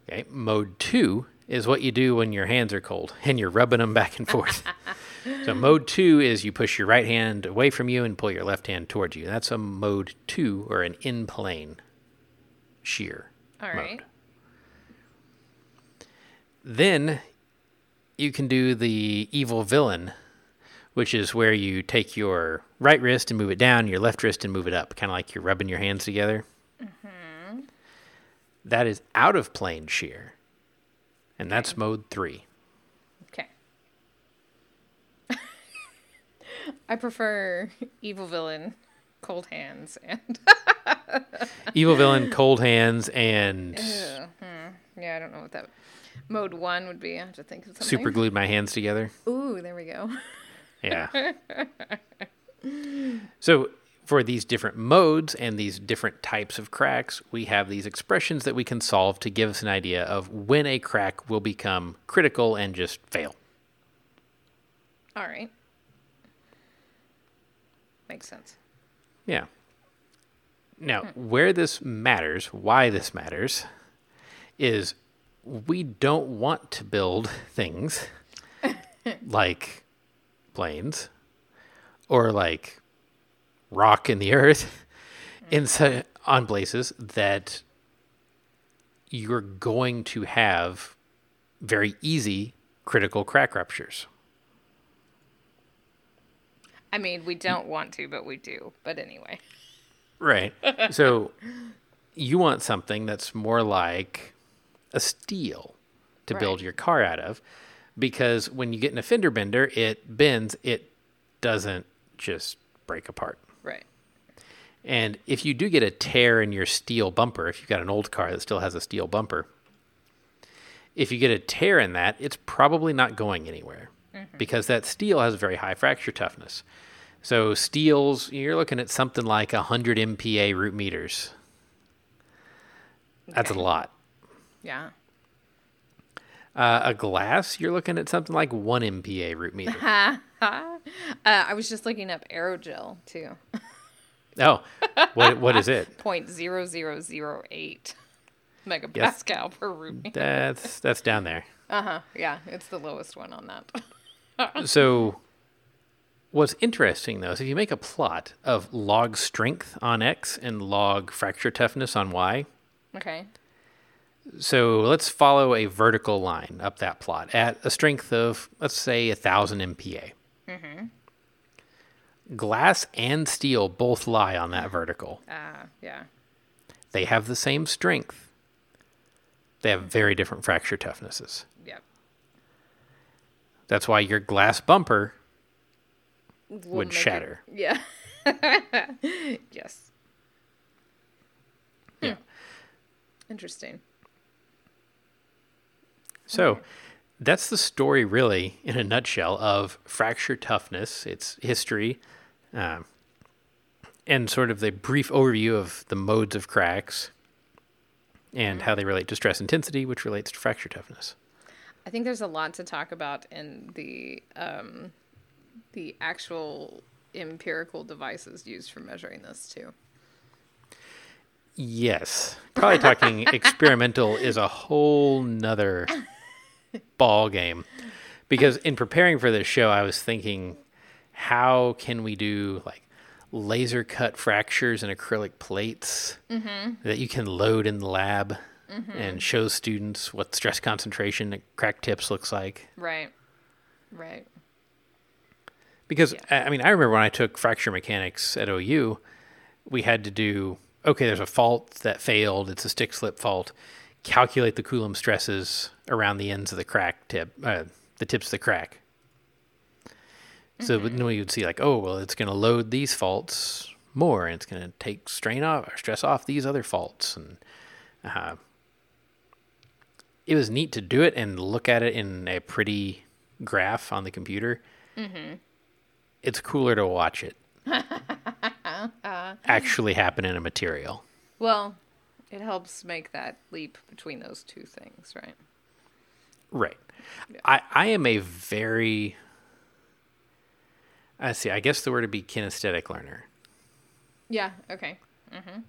Speaker 2: Okay. Mode two is what you do when your hands are cold and you're rubbing them back and forth. so mode two is you push your right hand away from you and pull your left hand towards you. That's a mode two or an in plane shear.
Speaker 1: All
Speaker 2: mode.
Speaker 1: right.
Speaker 2: Then you can do the evil villain, which is where you take your right wrist and move it down, your left wrist and move it up, kind of like you're rubbing your hands together. Mm-hmm. That is out of plane shear. And that's mode three.
Speaker 1: Okay. I prefer evil villain, cold hands, and
Speaker 2: Evil villain, cold hands, and
Speaker 1: hmm. yeah, I don't know what that mode one would be. I have to think of something.
Speaker 2: super glued my hands together.
Speaker 1: Ooh, there we go.
Speaker 2: Yeah. so for these different modes and these different types of cracks, we have these expressions that we can solve to give us an idea of when a crack will become critical and just fail.
Speaker 1: All right. Makes sense.
Speaker 2: Yeah. Now, where this matters, why this matters, is we don't want to build things like planes or like rock in the earth mm. in su- on places that you're going to have very easy critical crack ruptures.
Speaker 1: I mean, we don't want to, but we do. But anyway.
Speaker 2: Right. so you want something that's more like a steel to build your car out of because when you get in a fender bender, it bends, it doesn't just break apart.
Speaker 1: Right.
Speaker 2: And if you do get a tear in your steel bumper, if you've got an old car that still has a steel bumper, if you get a tear in that, it's probably not going anywhere because that steel has very high fracture toughness. So steels, you're looking at something like 100 MPa root meters. That's a lot.
Speaker 1: Yeah.
Speaker 2: Uh, a glass, you're looking at something like 1 MPa root meter.
Speaker 1: uh, I was just looking up aerogel too.
Speaker 2: oh, what, what is it?
Speaker 1: Point zero zero zero eight megapascal per root meter.
Speaker 2: That's that's down there.
Speaker 1: Uh huh. Yeah, it's the lowest one on that.
Speaker 2: So, what's interesting though is if you make a plot of log strength on X and log fracture toughness on Y,
Speaker 1: okay.
Speaker 2: so let's follow a vertical line up that plot at a strength of, let's say, 1000 MPa. Mhm. Glass and steel both lie on that vertical.
Speaker 1: Ah, yeah.
Speaker 2: They have the same strength, they have very different fracture toughnesses. That's why your glass bumper
Speaker 1: We'll
Speaker 2: would
Speaker 1: make it-
Speaker 2: shatter.
Speaker 1: Yeah. yes.
Speaker 2: Yeah.
Speaker 1: Interesting.
Speaker 2: So that's the story, really, in a nutshell, of fracture toughness, its history, um, and sort of the brief overview of the modes of cracks and how they relate to stress intensity, which relates to fracture toughness.
Speaker 1: I think there's a lot to talk about in the um, the actual empirical devices used for measuring this too.
Speaker 2: Yes. Probably talking experimental is a whole nother ball game. Because in preparing for this show, I was thinking, how can we do like laser cut fractures in acrylic plates that you can load in the lab and shows students what stress concentration at crack tips looks like?
Speaker 1: Right. Right.
Speaker 2: Because I I mean, I remember when I took fracture mechanics at OU, we had to do okay. There's a fault that failed. It's a stick slip fault. Calculate the Coulomb stresses around the ends of the crack tip, uh, the tips of the crack. So then we would see like, oh well, it's going to load these faults more, and it's going to take strain off or stress off these other faults, and uh, it was neat to do it and look at it in a pretty graph on the computer mm-hmm. it's cooler to watch it actually happen in a material.
Speaker 1: Well, it helps make that leap between those two things, right?
Speaker 2: Right. I, I am a very, I see, I guess the word would be kinesthetic learner.
Speaker 1: Yeah. Okay.
Speaker 2: Mm-hmm.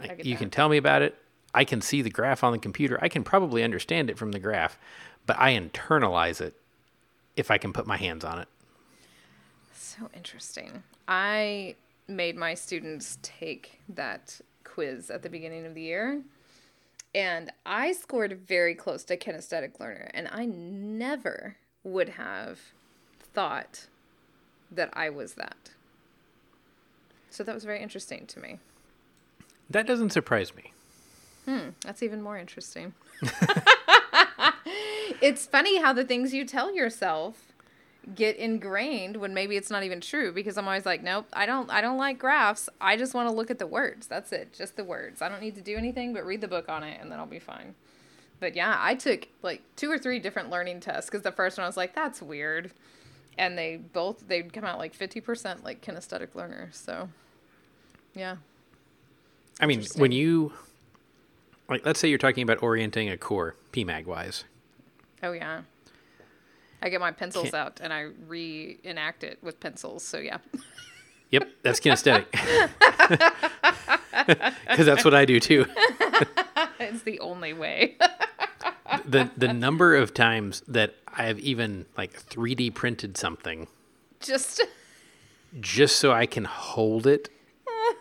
Speaker 1: Like,
Speaker 2: you
Speaker 1: that.
Speaker 2: can tell me about it. I can see the graph on the computer. I can probably understand it from the graph, but I internalize it if I can put my hands on it.
Speaker 1: So interesting. I made my students take that quiz at the beginning of the year. And I scored very close to kinesthetic learner. And I never would have thought that I was that. So that was very interesting to me.
Speaker 2: That doesn't surprise me.
Speaker 1: Hmm, that's even more interesting. it's funny how the things you tell yourself get ingrained when maybe it's not even true because I'm always like, nope, I don't I don't like graphs. I just want to look at the words. That's it. Just the words. I don't need to do anything but read the book on it and then I'll be fine. But yeah, I took like two or three different learning tests cuz the first one I was like, that's weird. And they both they'd come out like 50% like kinesthetic learners. So yeah.
Speaker 2: I mean, when you, like, let's say you're talking about orienting a core, PMag wise.
Speaker 1: Oh yeah. I get my pencils
Speaker 2: Can't-
Speaker 1: out and I reenact it with pencils. So yeah.
Speaker 2: Yep, that's kinesthetic. Because that's what I do too.
Speaker 1: it's the only way.
Speaker 2: The the number of times that I've even like 3D printed something
Speaker 1: Just
Speaker 2: just so I can hold it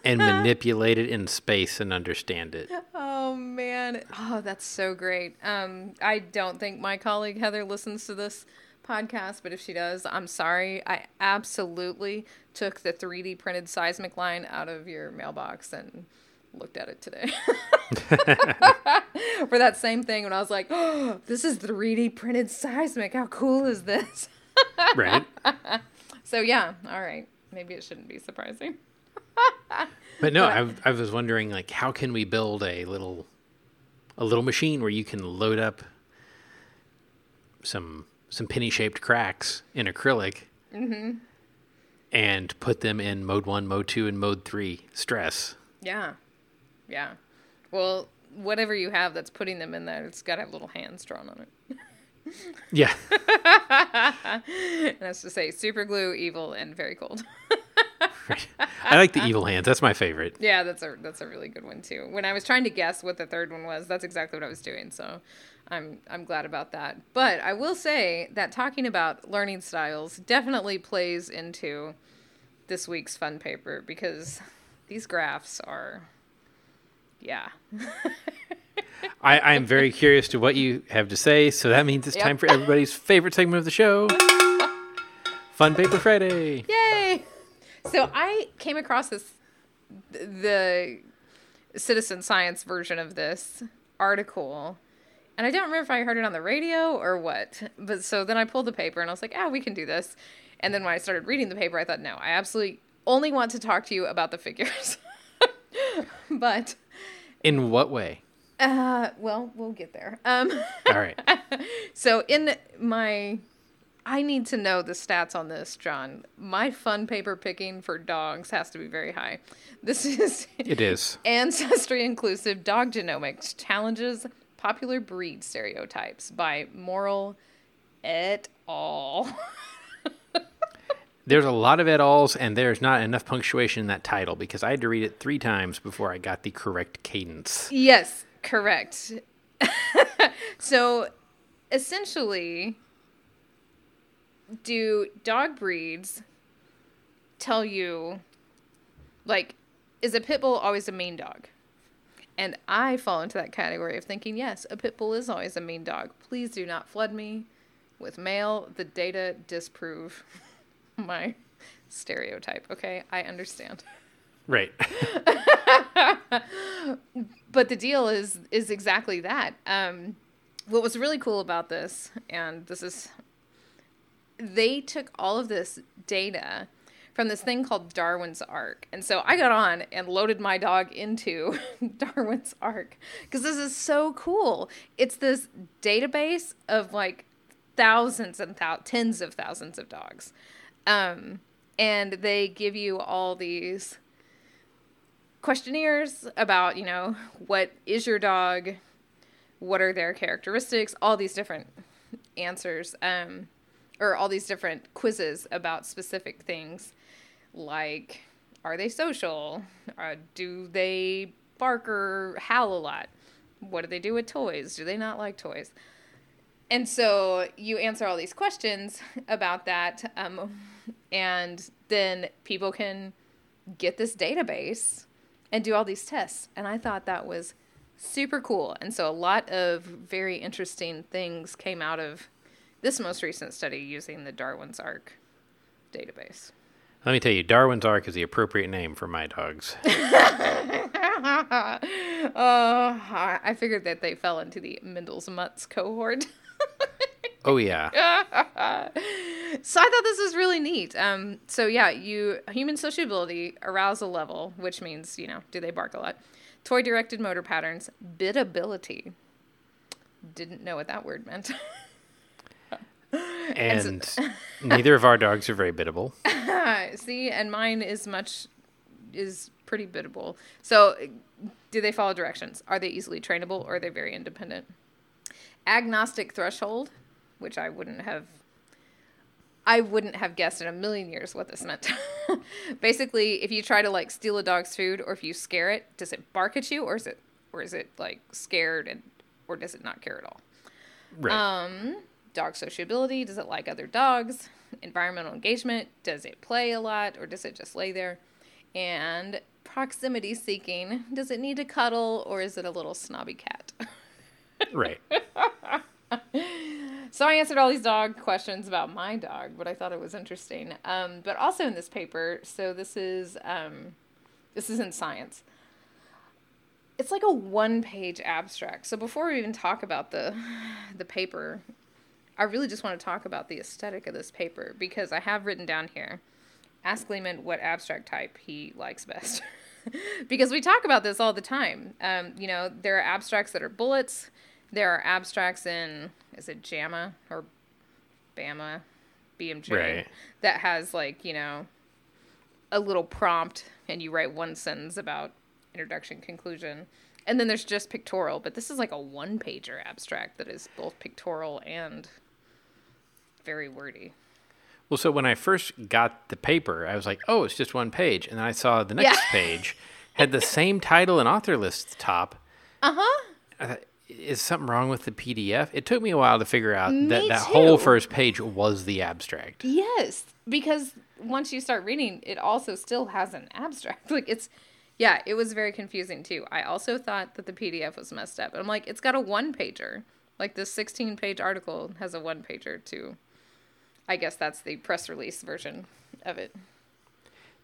Speaker 2: and manipulate it in space and understand it.
Speaker 1: Oh man. Oh, that's so great. Um I don't think my colleague Heather listens to this podcast, but if she does, I'm sorry. I absolutely took the 3D printed seismic line out of your mailbox and looked at it today. For that same thing when I was like, "Oh, this is 3D printed seismic. How cool is this?"
Speaker 2: Right?
Speaker 1: So yeah, all right. Maybe it shouldn't be surprising.
Speaker 2: But no, I, I was wondering like how can we build a little a little machine where you can load up some some penny shaped cracks in acrylic mm-hmm. and put them in mode one, mode two, and mode three stress.
Speaker 1: Yeah. Yeah. Well, whatever you have that's putting them in there, it's got to have little hands drawn on it.
Speaker 2: Yeah.
Speaker 1: That's to say super glue, evil, and very cold.
Speaker 2: I like the evil hands. That's my favorite.
Speaker 1: yeah, that's a that's a really good one too. When I was trying to guess what the third one was, that's exactly what I was doing. So I'm I'm glad about that. But I will say that talking about learning styles definitely plays into this week's fun paper because these graphs are yeah.
Speaker 2: I, I am very curious to what you have to say, so that means it's
Speaker 1: Yep.
Speaker 2: time for everybody's favorite segment of the show. Fun Paper Friday.
Speaker 1: Yay! So I came across this the citizen science version of this article. And I don't remember if I heard it on the radio or what. But so then I pulled the paper and I was like, "Ah, we can do this." And then when I started reading the paper, I thought, "No, I absolutely only want to talk to you about the figures. but
Speaker 2: In what way?
Speaker 1: uh well, we'll get there. Um
Speaker 2: All right.
Speaker 1: so in my I need to know the stats on this, John. My fun paper picking for dogs has to be very high. This is
Speaker 2: It is.
Speaker 1: Ancestry Inclusive Dog Genomics Challenges Popular Breed Stereotypes by Morrill et al.
Speaker 2: There's a lot of et als, and there's not enough punctuation in that title because I had to read it three times before I got the correct cadence.
Speaker 1: yes, correct. so essentially, do dog breeds tell you, like, is a pit bull always a mean dog? And I fall into that category of thinking, yes, a pit bull is always a mean dog. Please do not flood me with mail. The data disprove my stereotype. Okay, I understand.
Speaker 2: Right.
Speaker 1: but the deal is is exactly that. Um, what was really cool about this, and this is, they took all of this data from this thing called Darwin's Ark, and so I got on and loaded my dog into Darwin's Ark because this is so cool. It's this database of like thousands and thou- tens of thousands of dogs, um, and they give you all these questionnaires about, you know, what is your dog, what are their characteristics, all these different answers, um, or all these different quizzes about specific things, like are they social, uh, do they bark or howl a lot, what do they do with toys, do they not like toys. And so you answer all these questions about that, um, and then people can get this database and do all these tests. And I thought that was super cool. And so a lot of very interesting things came out of this most recent study using the Darwin's Ark database.
Speaker 2: Let me tell you, Darwin's Ark is the appropriate name for my dogs.
Speaker 1: oh, I figured that they fell into the Mendel's Mutts cohort.
Speaker 2: Oh, yeah.
Speaker 1: so I thought this was really neat. Um, so yeah, you human sociability, arousal level, which means you know, do they bark a lot? Toy directed motor patterns, biddability. Didn't know what that word meant.
Speaker 2: And neither of our dogs are very biddable.
Speaker 1: See, and mine is much is pretty biddable. So, do they follow directions? Are they easily trainable or are they very independent? Agnostic threshold, which I wouldn't have I wouldn't have guessed in a million years what this meant. Basically, if you try to like steal a dog's food or if you scare it, does it bark at you or is it or is it like scared and or does it not care at all?
Speaker 2: Right.
Speaker 1: Um, dog sociability, does it like other dogs? Environmental engagement, does it play a lot or does it just lay there? And proximity seeking, does it need to cuddle or is it a little snobby cat?
Speaker 2: right.
Speaker 1: So I answered all these dog questions about my dog, but I thought it was interesting. Um, but also in this paper, so this is um, this is in Science. It's like a one-page abstract. So before we even talk about the the paper, I really just want to talk about the aesthetic of this paper because I have written down here. Ask Lehman what abstract type he likes best. because we talk about this all the time. Um, you know, there are abstracts that are bullets. There are abstracts in is it JAMA or BAMA, BMJ
Speaker 2: Right.
Speaker 1: that has like you know a little prompt and you write one sentence about introduction conclusion and then there's just pictorial but this is like a one pager abstract that is both pictorial and very wordy
Speaker 2: Well, so when I first got the paper, I was like, oh, it's just one page. And then I saw the next
Speaker 1: Yeah.
Speaker 2: page had the same title and author list at the top.
Speaker 1: uh-huh
Speaker 2: is something wrong with the PDF? It took me a while to figure out that
Speaker 1: Me
Speaker 2: that whole
Speaker 1: too.
Speaker 2: first page was the abstract.
Speaker 1: Yes, because once you start reading, it also still has an abstract. Like it's, yeah, it was very confusing too. I also thought that the PDF was messed up. I'm like, it's got a one pager. Like this 16 page article has a one pager too. I guess that's the press release version of it.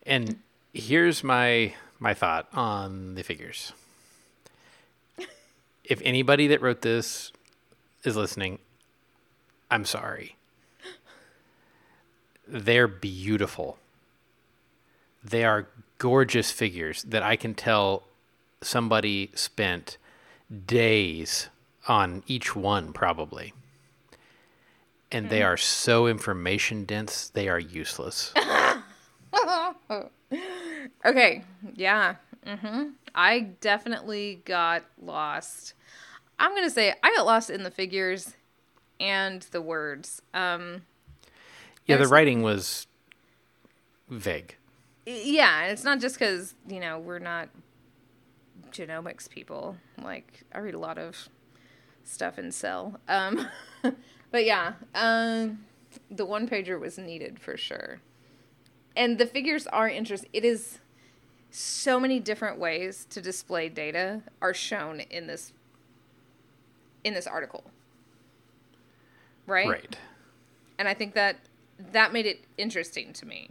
Speaker 2: And here's my my thought on the figures. If anybody that wrote this is listening, I'm sorry. They're beautiful. they are gorgeous figures that I can tell somebody spent days on each one, probably. And they are so information dense, they are useless.
Speaker 1: Okay, yeah. hmm I definitely got lost. I'm going to say I got lost in the figures and the words. Um,
Speaker 2: yeah, the writing was vague.
Speaker 1: yeah, and it's not just because, you know, we're not genomics people. Like, I read a lot of stuff in Cell. Um, but yeah, um, the one pager was needed for sure. And the figures are interesting. It is so many different ways to display data are shown in this in this article. Right?
Speaker 2: Right.
Speaker 1: And I think that that made it interesting to me.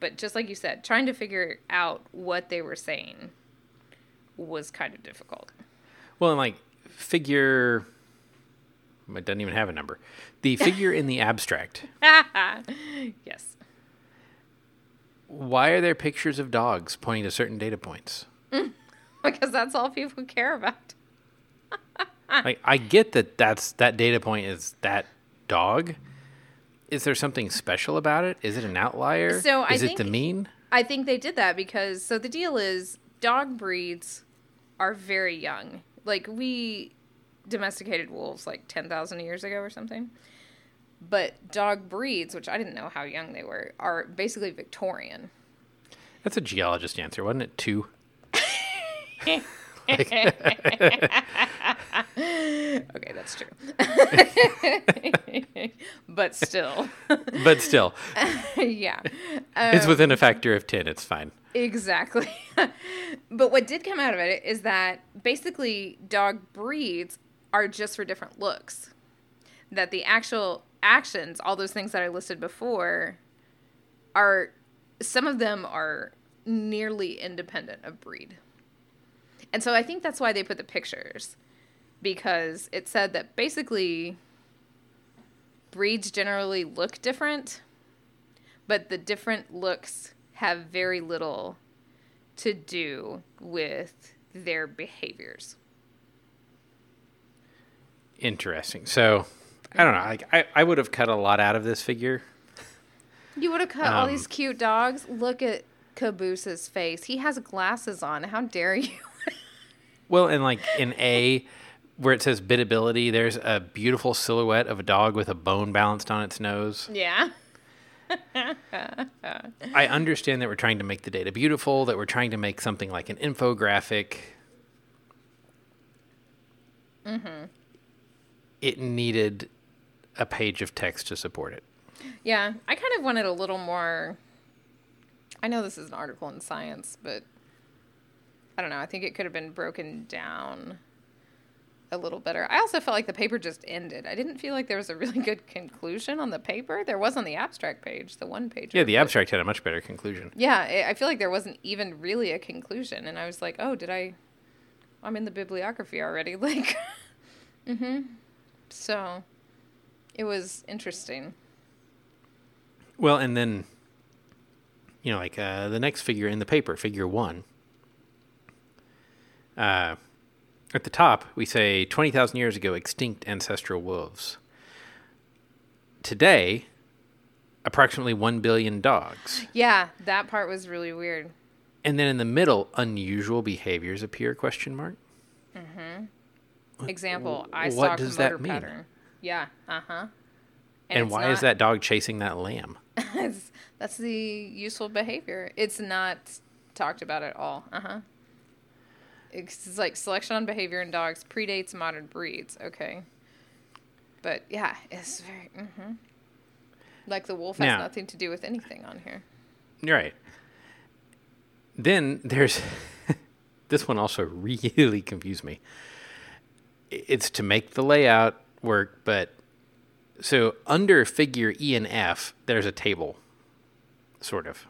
Speaker 1: But just like you said, trying to figure out what they were saying was kind of difficult.
Speaker 2: Well, and like figure, it doesn't even have a number. The figure in the abstract.
Speaker 1: yes.
Speaker 2: Why are there pictures of dogs pointing to certain data points?
Speaker 1: Because that's all people care about.
Speaker 2: like I get that that's that data point is that dog. Is there something special about it? Is it an outlier?
Speaker 1: So I
Speaker 2: is it the mean?
Speaker 1: I think they did that because so the deal is dog breeds are very young. Like we domesticated wolves like 10,000 years ago or something. But dog breeds, which I didn't know how young they were, are basically Victorian.
Speaker 2: That's a geologist answer, wasn't it? Two.
Speaker 1: Okay, that's true. but still.
Speaker 2: But still,
Speaker 1: yeah.
Speaker 2: it's
Speaker 1: Um,
Speaker 2: within a factor of ten. It's fine.
Speaker 1: Exactly. but what did come out of it is that basically dog breeds are just for different looks. That the actual actions, all those things that I listed before, are some of them are nearly independent of breed. And so I think that's why they put the pictures because it said that basically breeds generally look different, but the different looks have very little to do with their behaviors.
Speaker 2: Interesting. So, I don't know. Like I, I would have cut a lot out of this figure.
Speaker 1: You would have cut all
Speaker 2: Um,
Speaker 1: these cute dogs. Look at Caboose's face. He has glasses on. How dare you?
Speaker 2: Well, and like in A, where it says biddability, there's a beautiful silhouette of a dog with a bone balanced on its nose.
Speaker 1: yeah.
Speaker 2: I understand that we're trying to make the data beautiful, that we're trying to make something like an infographic. Mm-hmm. It needed a page of text to support it.
Speaker 1: Yeah. I kind of wanted a little more. I know this is an article in science, but I don't know. I think it could have been broken down a little better. I also felt like the paper just ended. I didn't feel like there was a really good conclusion on the paper. There was on the abstract page, the one page.
Speaker 2: Yeah, the abstract had a much better conclusion.
Speaker 1: Yeah, I- I feel like there wasn't even really a conclusion, and I was like, "Oh, did I? I'm in the bibliography already." Like, mm-hmm. So, it was interesting.
Speaker 2: Well, and then, you know, like uh, the next figure in the paper, figure one. Uh, at the top, we say 20,000 years ago, extinct ancestral wolves. Today, approximately 1 billion dogs.
Speaker 1: Yeah, that part was really weird.
Speaker 2: And then in the middle, unusual behaviors appear, question mark.
Speaker 1: Example: I
Speaker 2: what
Speaker 1: saw
Speaker 2: does that mean?
Speaker 1: pattern. Yeah. Uh huh.
Speaker 2: And, why is that dog chasing that lamb?
Speaker 1: That's the useful behavior. It's not talked about at all. Uh huh. It's, like selection on behavior in dogs predates modern breeds. Okay. But yeah, it's very. hmm Like the wolf has
Speaker 2: Now-
Speaker 1: nothing to do with anything on here.
Speaker 2: Right. Then there's this one also really confused me. It's to make the layout work, but so under figure E and F, there's a table, sort of.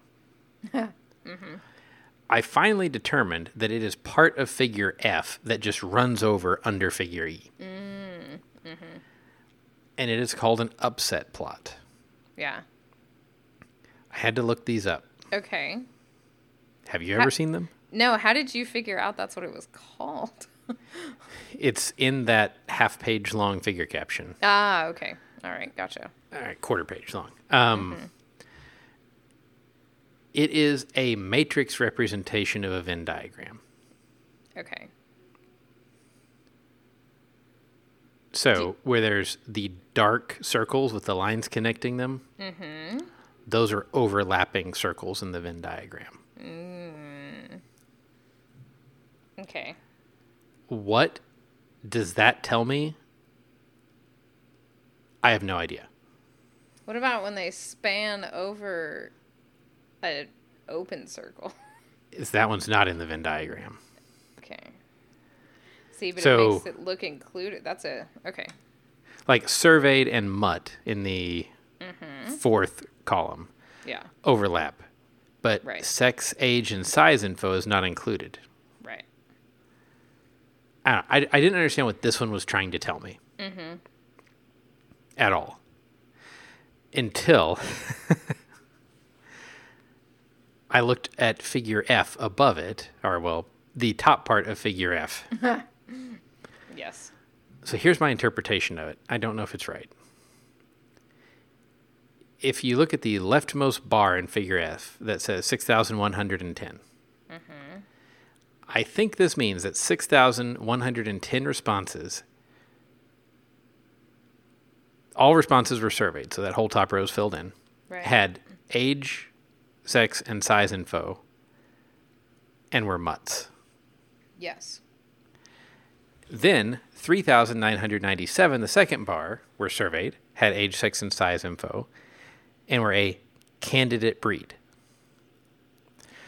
Speaker 2: Mm-hmm. I finally determined that it is part of figure F that just runs over under figure E. Mm, mm-hmm. And it is called an upset plot.
Speaker 1: Yeah.
Speaker 2: I had to look these up.
Speaker 1: Okay.
Speaker 2: Have you ever
Speaker 1: Ha-
Speaker 2: seen them?
Speaker 1: No, how did you figure out that's what it was called?
Speaker 2: It's in that half page long figure caption.
Speaker 1: ah, okay. All right, gotcha.
Speaker 2: All right, quarter page long. Um, it is a matrix representation of a Venn diagram.
Speaker 1: Okay.
Speaker 2: So where there's the dark circles with the lines connecting them, those are overlapping circles in the Venn diagram.
Speaker 1: Okay.
Speaker 2: What does that tell me? I have no idea.
Speaker 1: What about when they span over an open circle?
Speaker 2: Is that one's not in the Venn diagram?
Speaker 1: Okay. See, but it
Speaker 2: So-
Speaker 1: makes it look included. That's a okay.
Speaker 2: Like surveyed and mutt in the mm-hmm. fourth column
Speaker 1: Yeah.
Speaker 2: overlap, but
Speaker 1: Right.
Speaker 2: sex, age, and size info is not included. I, don't, I, I didn't understand what this one was trying to tell me mm-hmm. at all until I looked at figure F above it, or well, the top part of figure F.
Speaker 1: Yes.
Speaker 2: So here's my interpretation of it. I don't know if it's right. If you look at the leftmost bar in figure F that says 6,110, mm-hmm. I think this means that 6,110 responses, all responses were surveyed, so that whole top row is filled in,
Speaker 1: Right.
Speaker 2: had age, sex, and size info, and were mutts.
Speaker 1: Yes.
Speaker 2: Then 3,997, the second bar, were surveyed, had age, sex, and size info, and were a candidate breed.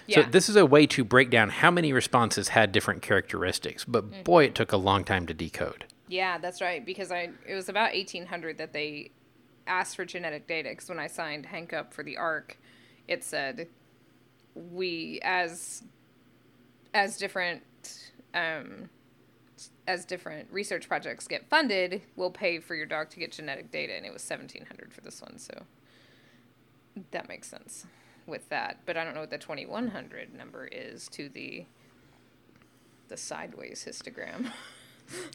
Speaker 1: Yeah.
Speaker 2: So this is a way to break down how many responses had different characteristics, but
Speaker 1: Mm-hmm.
Speaker 2: boy, it took a long time to decode.
Speaker 1: Yeah, that's right. Because I it was about eighteen hundred that they asked for genetic data. Because when I signed Hank up for the Ark, it said we as as different um, as different research projects get funded, we'll pay for your dog to get genetic data, and it was seventeen hundred for this one. So that makes sense with that. But I don't know what the twenty one hundred number is to the the sideways histogram.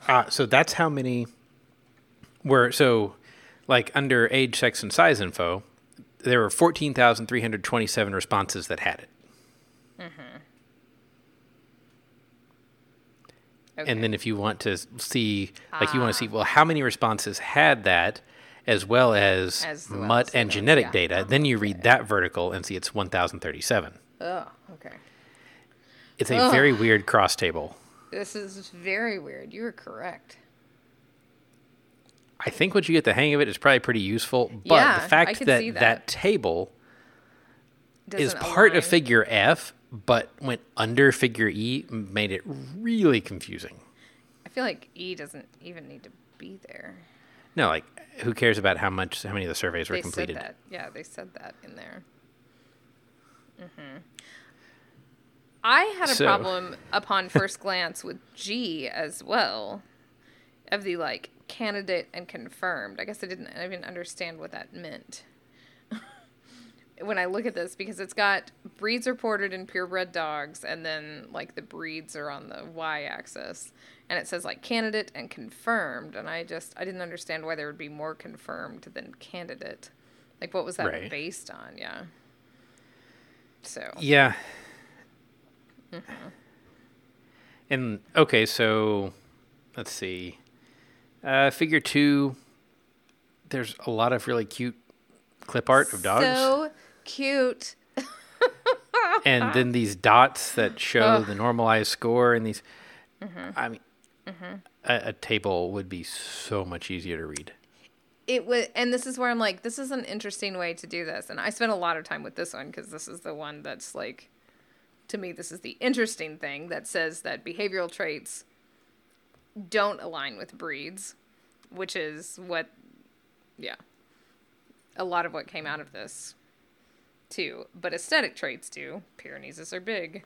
Speaker 2: Uh, so that's how many were so like under age, sex, and size info, there were 14,327 responses that had it. Mhm.
Speaker 1: Okay.
Speaker 2: And then if you want to see, like you want to see, well, how many responses had that, as well as,
Speaker 1: As well
Speaker 2: MUT
Speaker 1: as
Speaker 2: and genetic
Speaker 1: yeah.
Speaker 2: data, then you read that vertical and see it's 1,037.
Speaker 1: Oh, okay.
Speaker 2: It's a
Speaker 1: Ugh.
Speaker 2: very weird cross table.
Speaker 1: This is very weird. You were correct.
Speaker 2: I think once you get the hang of it, it's probably pretty useful. But
Speaker 1: Yeah,
Speaker 2: the
Speaker 1: I
Speaker 2: fact that, that
Speaker 1: that.
Speaker 2: table is
Speaker 1: Doesn't
Speaker 2: part of figure F, but went under figure E, made it really confusing.
Speaker 1: I feel like E doesn't even need to be there.
Speaker 2: No, like who cares about how much, how many of the surveys were
Speaker 1: they
Speaker 2: completed?
Speaker 1: said that. Yeah, they said that in there. hmm I had a
Speaker 2: So-
Speaker 1: problem upon first glance with G as well, of the like candidate and confirmed. I guess I didn't even understand what that meant. when I look at this, because it's got breeds reported in purebred dogs, and then like the breeds are on the y axis, and it says like candidate and confirmed, and I just I didn't understand why there would be more confirmed than candidate. Like what was that
Speaker 2: Right.
Speaker 1: based on? Yeah. So
Speaker 2: Yeah. And okay, so let's see. Uh, figure two. There's a lot of really cute clip art of dogs,
Speaker 1: So cute.
Speaker 2: and then these dots that show the normalized score, and these.
Speaker 1: Mm-hmm.
Speaker 2: I mean, a, a table would be so much easier to read.
Speaker 1: it was and this is where i'm like this is an interesting way to do this and i spent a lot of time with this one because this is the one that's like to me this is the interesting thing that says that behavioral traits don't align with breeds which is what yeah a lot of what came out of this too. But aesthetic traits do. Pyrenees are big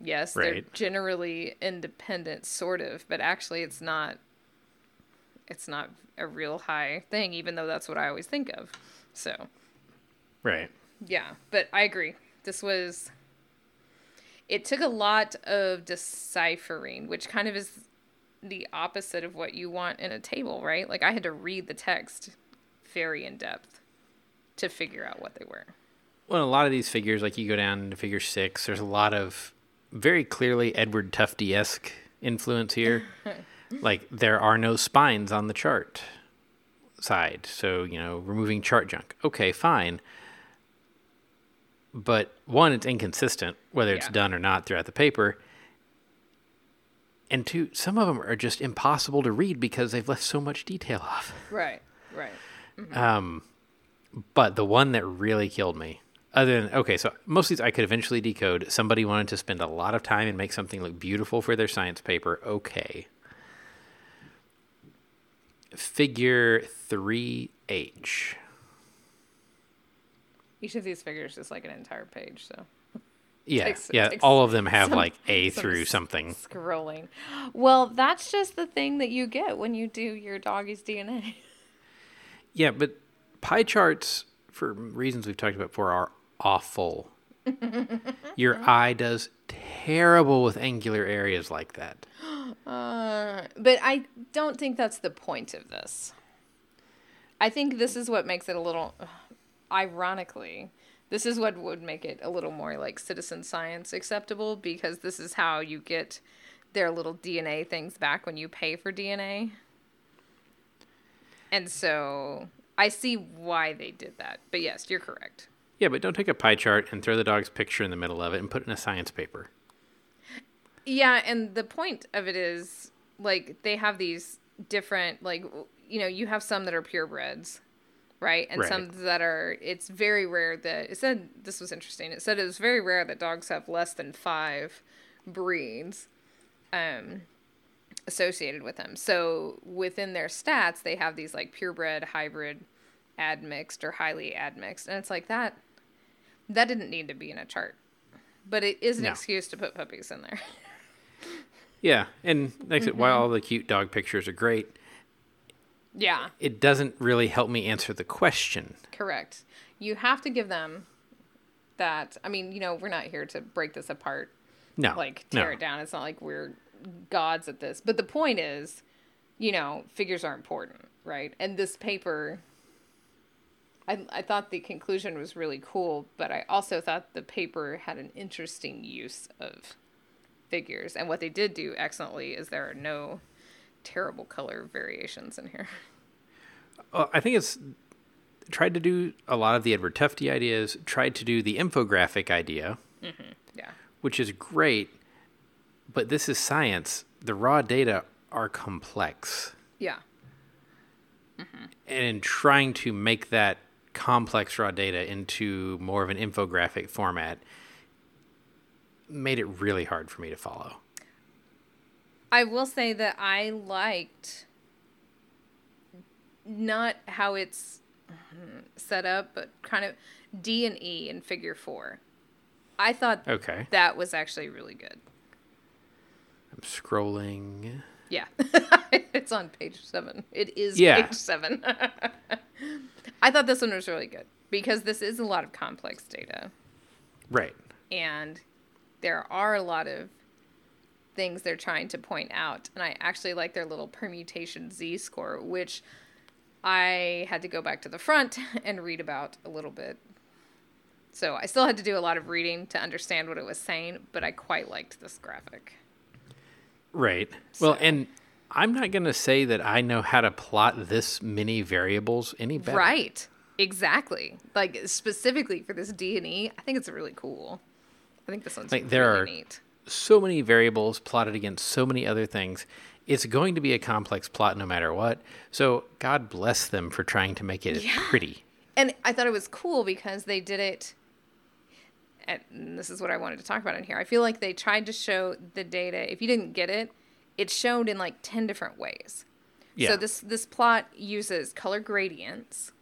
Speaker 1: yes they're generally independent sort of but actually it's not it's not a real high thing, even though that's what I always think of. So,
Speaker 2: Right.
Speaker 1: yeah, but I agree. This was. it took a lot of deciphering, which kind of is the opposite of what you want in a table, right? Like I had to read the text very in depth to figure out what they were.
Speaker 2: Well, a lot of these figures, like you go down to figure six, there's a lot of very clearly Edward Tufte esque influence here. like there are no spines on the chart side. So, you know, removing chart junk. Okay, fine. But one, it's inconsistent whether it's
Speaker 1: Yeah.
Speaker 2: done or not throughout the paper. And two, some of them are just impossible to read because they've left so much detail off.
Speaker 1: Right, right.
Speaker 2: Um, but the one that really killed me, other than okay, so most of these I could eventually decode. Somebody wanted to spend a lot of time and make something look beautiful for their science paper. Okay. Figure three H.
Speaker 1: Each of these figures is like an entire page, so
Speaker 2: Yeah,
Speaker 1: Takes-
Speaker 2: yeah.
Speaker 1: takes
Speaker 2: all of them have
Speaker 1: some-
Speaker 2: like A
Speaker 1: some
Speaker 2: through something.
Speaker 1: scrolling. Well, that's just the thing that you get when you do your doggy's DNA.
Speaker 2: Yeah, but pie charts, for reasons we've talked about before, are awful. Your eye does terrible with angular areas like that.
Speaker 1: Uh, but I don't think that's the point of this. I think this is what makes it a little, ironically, this is what would make it a little more like citizen science acceptable because this is how you get their little DNA things back when you pay for DNA. And so I see why they did that. But yes, you're correct.
Speaker 2: Yeah, but don't take a pie chart and throw the dog's picture in the middle of it and put it in a science paper.
Speaker 1: Yeah, and the point of it is like they have these different like you know, you have some that are purebreds, right? And
Speaker 2: Right.
Speaker 1: some that are it's very rare that it said this was interesting. It said it was very rare that dogs have less than 5 breeds um associated with them. So within their stats, they have these like purebred, hybrid, admixed or highly admixed. And it's like that that didn't need to be in a chart. But it is an
Speaker 2: No.
Speaker 1: excuse to put puppies in there.
Speaker 2: Yeah, and like said, while mm-hmm. all the cute dog pictures are great,
Speaker 1: Yeah,
Speaker 2: it doesn't really help me answer the question.
Speaker 1: correct. You have to give them that. I mean, you know, we're not here to break this apart,
Speaker 2: No,
Speaker 1: like
Speaker 2: no.
Speaker 1: tear it down. It's not like we're gods at this. But the point is, you know, figures are important, right? And this paper, I, I thought the conclusion was really cool, but I also thought the paper had an interesting use of figures. And what they did do excellently is there are no terrible color variations in here.
Speaker 2: Well, I think it's tried to do a lot of the Edward Tufte ideas, tried to do the infographic idea, mm-hmm.
Speaker 1: Yeah.
Speaker 2: which is great, but this is science. The raw data are complex.
Speaker 1: Yeah. Mm-hmm.
Speaker 2: And in trying to make that complex raw data into more of an infographic format made it really hard for me to follow.
Speaker 1: I will say that I liked not how it's mm, set up, but kind of D and E in Figure Four. I thought
Speaker 2: Okay.
Speaker 1: that was actually really good.
Speaker 2: I'm scrolling.
Speaker 1: Yeah, it's on page seven. It is
Speaker 2: Yeah.
Speaker 1: page seven. I thought this one was really good because this is a lot of complex data.
Speaker 2: Right.
Speaker 1: and there are a lot of things they're trying to point out and i actually like their little permutation z score which i had to go back to the front and read about a little bit so i still had to do a lot of reading to understand what it was saying but i quite liked this graphic
Speaker 2: Right. Well, and I'm not going to say that I know how to plot this many variables any better.
Speaker 1: right exactly like specifically for this d and e i think it's really cool i think this one's
Speaker 2: Like, there are-
Speaker 1: neat
Speaker 2: So many variables plotted against so many other things. It's going to be a complex plot no matter what. So God bless them for trying to make it
Speaker 1: Yeah.
Speaker 2: pretty.
Speaker 1: And I thought it was cool because they did it. And this is what I wanted to talk about in here. I feel like they tried to show the data. If you didn't get it, it shown in like 10 different ways.
Speaker 2: Yeah.
Speaker 1: So this this plot uses color gradients.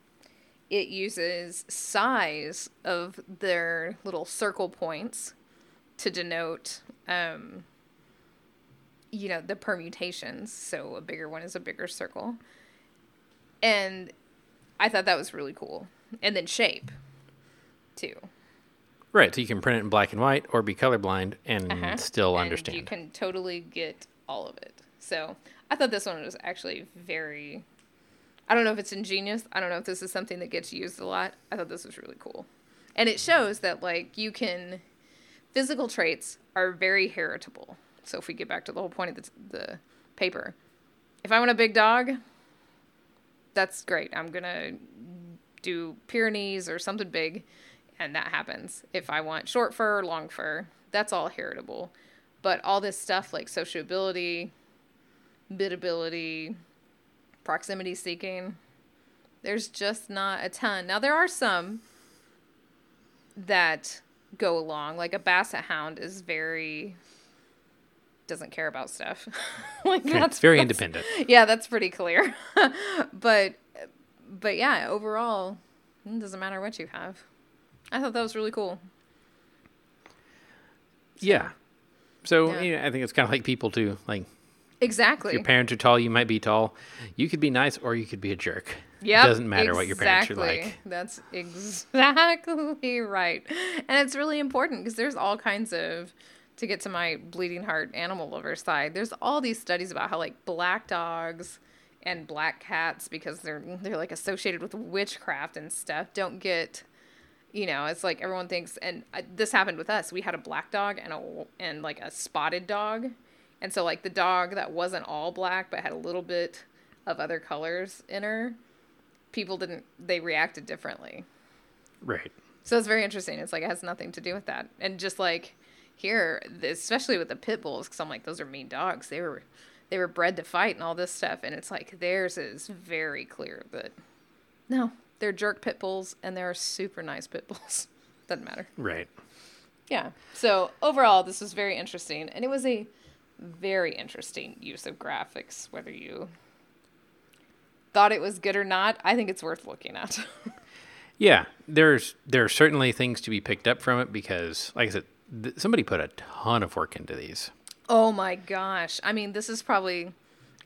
Speaker 1: It uses size of their little circle points to denote um you know the permutations. So a bigger one is a bigger circle. And I thought that was really cool. And then shape too.
Speaker 2: Right. So you can print it in black and white or be colorblind and
Speaker 1: Uh-huh.
Speaker 2: still
Speaker 1: and
Speaker 2: understand.
Speaker 1: You can totally get all of it. So I thought this one was actually very. I don't know if it's ingenious. I don't know if this is something that gets used a lot. I thought this was really cool, and it shows that like you can. Physical traits are very heritable. So if we get back to the whole point of the, the paper, if I want a big dog, that's great. I'm gonna do Pyrenees or something big, and that happens. If I want short fur, long fur, that's all heritable. But all this stuff like sociability, biddability, proximity seeking, there's just not a ton. Now there are some that go along. Like a basset hound is very doesn't care about stuff. like
Speaker 2: Okay,
Speaker 1: that's
Speaker 2: very
Speaker 1: that's-
Speaker 2: independent.
Speaker 1: yeah, that's pretty clear. but but yeah, overall, it doesn't matter what you have. I thought that was really cool.
Speaker 2: Yeah. So
Speaker 1: Yeah.
Speaker 2: you know, I think it's kind of like people too. Like
Speaker 1: Exactly.
Speaker 2: if your parents are tall, you might be tall. You could be nice or you could be a jerk.
Speaker 1: Yeah,
Speaker 2: It doesn't matter what your parents are like.
Speaker 1: That's exactly right. And it's really important because there's all kinds of to get to my bleeding heart animal lover side. There's all these studies about how like black dogs and black cats because they're they're like associated with witchcraft and stuff don't get you know, it's like everyone thinks and uh, this happened with us. We had a black dog and a and like a spotted dog. And so like the dog that wasn't all black but had a little bit of other colors in her, people didn't they reacted differently.
Speaker 2: Right.
Speaker 1: So it's very interesting. It's like it has nothing to do with that. And just like here, especially with the pit bulls, because I'm like, those are mean dogs. They were, they were bred to fight and all this stuff. And it's like theirs is very clear that no, they're jerk pit bulls and they're super nice pit bulls. Doesn't matter.
Speaker 2: Right.
Speaker 1: Yeah. So overall, this was very interesting, and it was a very interesting use of graphics. Whether you thought it was good or not, I think it's worth looking at.
Speaker 2: Yeah. There's there are certainly things to be picked up from it because, like I said, th- somebody put a ton of work into these.
Speaker 1: Oh my gosh. I mean, this is probably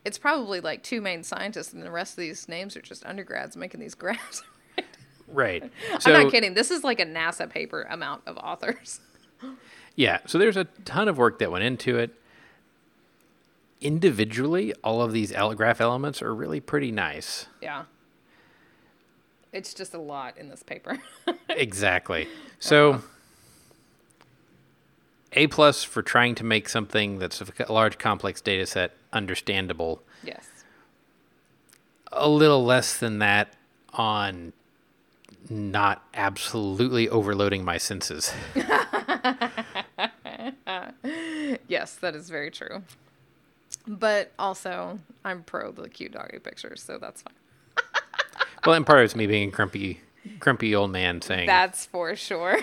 Speaker 1: it's probably like two main scientists and the rest of these names are just undergrads making these graphs.
Speaker 2: Right.
Speaker 1: I'm not kidding. This is like a NASA paper amount of authors.
Speaker 2: Yeah, so there's a ton of work that went into it. Individually, all of these graph elements are really pretty nice.
Speaker 1: Yeah. It's just a lot in this paper.
Speaker 2: exactly. So, A plus for trying to make something that's a large, complex data set understandable.
Speaker 1: yes.
Speaker 2: A little less than that on not absolutely overloading my senses.
Speaker 1: Yes, that is very true. But also, I'm pro the cute doggy pictures, so that's fine.
Speaker 2: well, and part of it's me being a grumpy, grumpy old man saying
Speaker 1: That's for sure.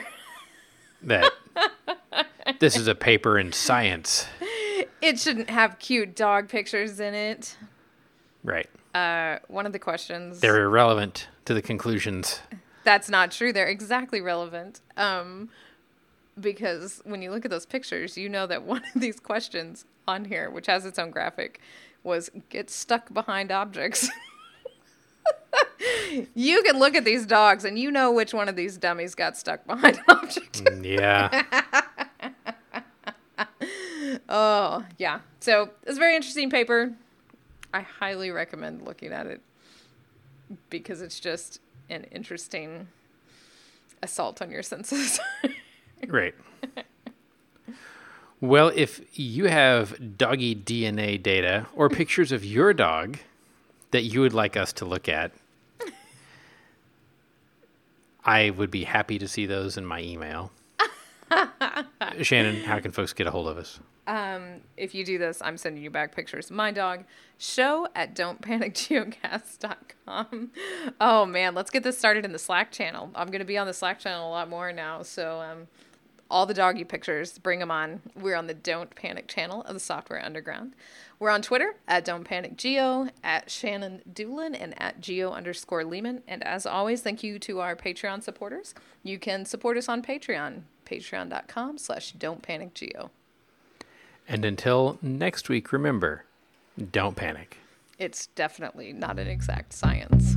Speaker 2: that this is a paper in science.
Speaker 1: It shouldn't have cute dog pictures in it.
Speaker 2: Right.
Speaker 1: Uh, one of the questions.
Speaker 2: They're irrelevant to the conclusions.
Speaker 1: That's not true. They're exactly relevant. Um, because when you look at those pictures, you know that one of these questions on here, which has its own graphic, was get stuck behind objects. you can look at these dogs and you know which one of these dummies got stuck behind an object.
Speaker 2: Yeah.
Speaker 1: Oh, yeah. So it's a very interesting paper. I highly recommend looking at it because it's just an interesting assault on your senses.
Speaker 2: Great. Well, if you have doggy DNA data or pictures of your dog that you would like us to look at, I would be happy to see those in my email. Shannon, how can folks get a hold of us?
Speaker 1: um, if you do this, I'm sending you back pictures my dog. Show at don'tpanicgeocast.com. Oh man, let's get this started in the Slack channel. I'm going to be on the Slack channel a lot more now. So, um, all the doggy pictures, bring them on. We're on the Don't Panic channel of the Software Underground. We're on Twitter at Don't Panic Geo, at Shannon Dulin, and at Geo underscore Leeman. And as always, thank you to our Patreon supporters. You can support us on Patreon, patreon.com slash Don't Panic Geo.
Speaker 2: And until next week, remember don't panic.
Speaker 1: It's definitely not an exact science.